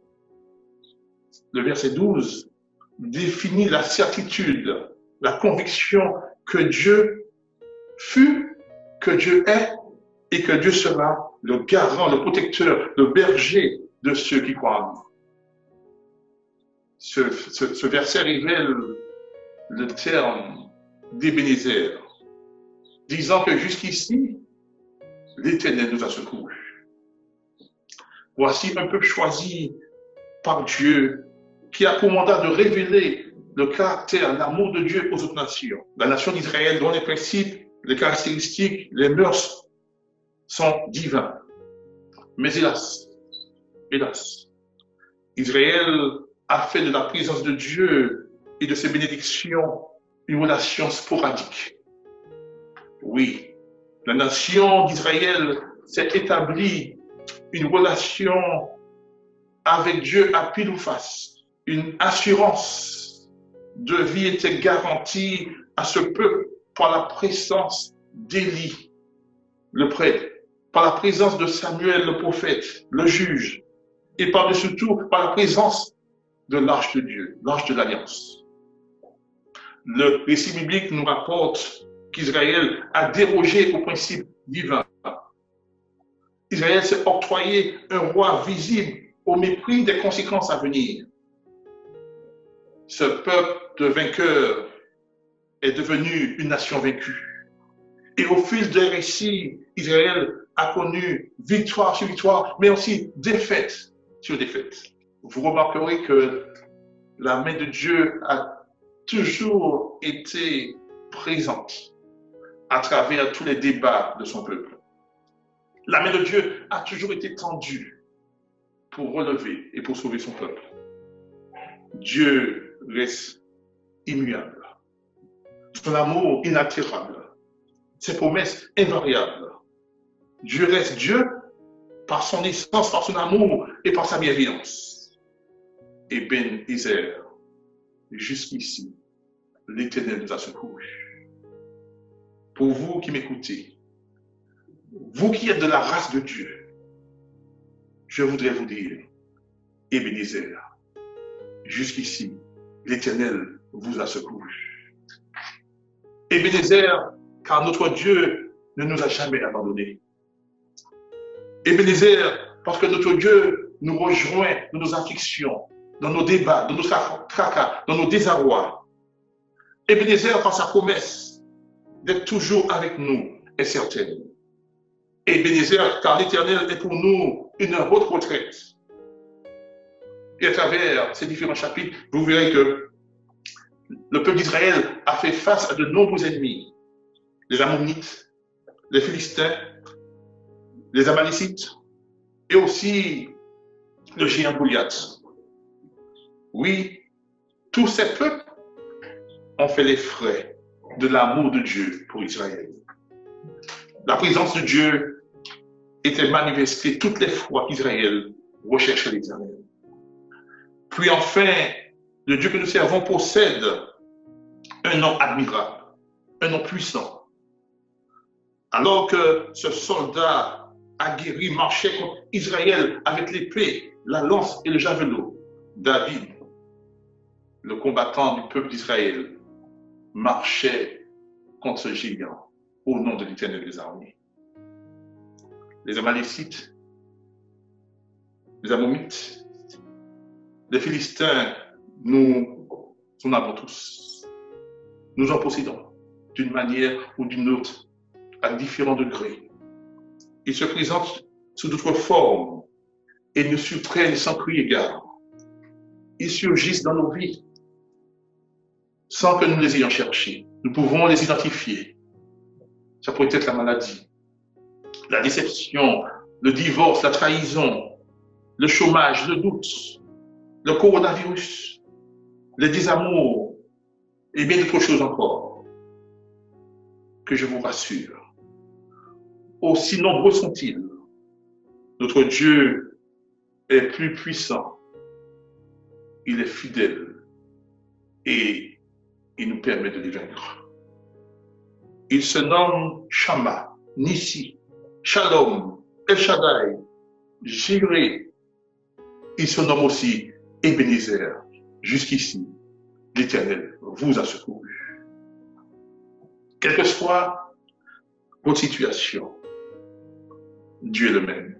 le verset 12, définit la certitude, la conviction que Dieu fut, que Dieu est et que Dieu sera le garant, le protecteur, le berger de ceux qui croient en. Ce, ce verset révèle le terme d'Ébénézer, disant que jusqu'ici, l'Éternel nous a secourus. Voici un peuple choisi par Dieu qui a pour mandat de révéler le caractère, l'amour de Dieu aux autres nations. La nation d'Israël, dont les principes, les caractéristiques, les mœurs sont divins. Mais hélas, hélas, Israël a fait de la présence de Dieu et de ses bénédictions une relation sporadique. Oui, la nation d'Israël s'est établie une relation avec Dieu à pile ou face. Une assurance de vie était garantie à ce peuple par la présence d'Élie, le prêtre, par la présence de Samuel, le prophète, le juge, et par-dessus tout, par la présence de l'arche de Dieu, l'arche de l'alliance. Le récit biblique nous rapporte qu'Israël a dérogé au principe divin. Israël s'est octroyé un roi visible au mépris des conséquences à venir. Ce peuple de vainqueurs est devenu une nation vaincue. Et au fil des récits, Israël a connu victoire sur victoire, mais aussi défaite sur défaite. Vous remarquerez que la main de Dieu a toujours été présente à travers tous les débats de son peuple. La main de Dieu a toujours été tendue pour relever et pour sauver son peuple. Dieu reste immuable. Son amour inaltérable. Ses promesses invariables. Dieu reste Dieu par son essence, par son amour et par sa bienveillance. Et Ben Isère, jusqu'ici, l'Éternel nous a secourus pour vous qui m'écoutez, vous qui êtes de la race de Dieu, je voudrais vous dire, Ebenezer, jusqu'ici, l'Éternel vous a secouru. Ebenezer, car notre Dieu ne nous a jamais abandonnés. Ebenezer, parce que notre Dieu nous rejoint dans nos afflictions, dans nos débats, dans nos tracas, dans nos désarrois. Ebenezer, par sa promesse, d'être toujours avec nous est certaine. Et bénézer, car l'Éternel est pour nous une haute retraite. Et à travers ces différents chapitres, vous verrez que le peuple d'Israël a fait face à de nombreux ennemis. Les Ammonites, les Philistins, les Amalécites et aussi le géant Goliath. Oui, tous ces peuples ont fait les frais de l'amour de Dieu pour Israël. La présence de Dieu était manifestée toutes les fois qu'Israël recherchait l'Éternel. Puis enfin, le Dieu que nous servons possède un nom admirable, un nom puissant. Alors que ce soldat aguerri marchait contre Israël avec l'épée, la lance et le javelot, David, le combattant du peuple d'Israël, marchait contre ce géant au nom de l'Éternel des armées. Les Amalécites, les Ammonites, les Philistins, nous en avons tous. Nous en possédons d'une manière ou d'une autre, à différents degrés. Ils se présentent sous d'autres formes et nous surprennent sans cri égard. Ils surgissent dans nos vies sans que nous les ayons cherchés. Nous pouvons les identifier. Ça pourrait être la maladie, la déception, le divorce, la trahison, le chômage, le doute, le coronavirus, le désamour et bien d'autres choses encore. Que je vous rassure, aussi nombreux sont-ils, notre Dieu est plus puissant, il est fidèle et il nous permet de les vaincre. Il se nomme Shama, Nissi, Shalom, El Shaddai, Jireh. Il se nomme aussi Ebenezer. Jusqu'ici, l'Éternel vous a secouru. Quelle que soit votre situation, Dieu est le même.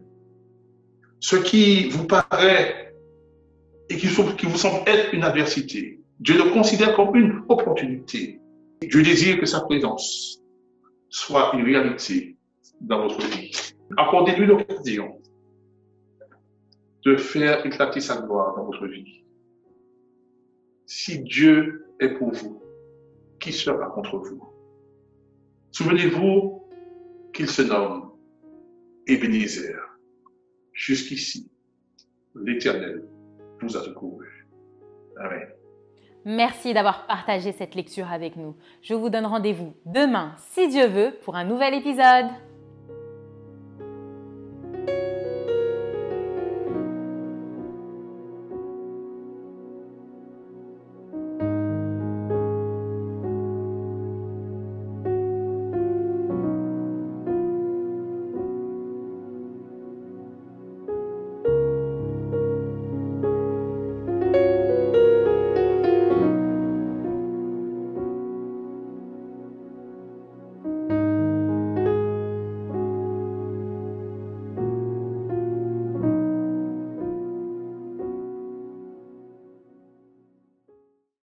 Ce qui vous paraît et qui vous semble être une adversité, Dieu le considère comme une opportunité. Dieu désire que sa présence soit une réalité dans votre vie. Accordez-lui l'occasion de faire éclater sa gloire dans votre vie. Si Dieu est pour vous, qui sera contre vous? Souvenez-vous qu'il se nomme Ebenezer. Jusqu'ici, l'Éternel vous a secouru. Amen. Merci d'avoir partagé cette lecture avec nous. Je vous donne rendez-vous demain, si Dieu veut, pour un nouvel épisode.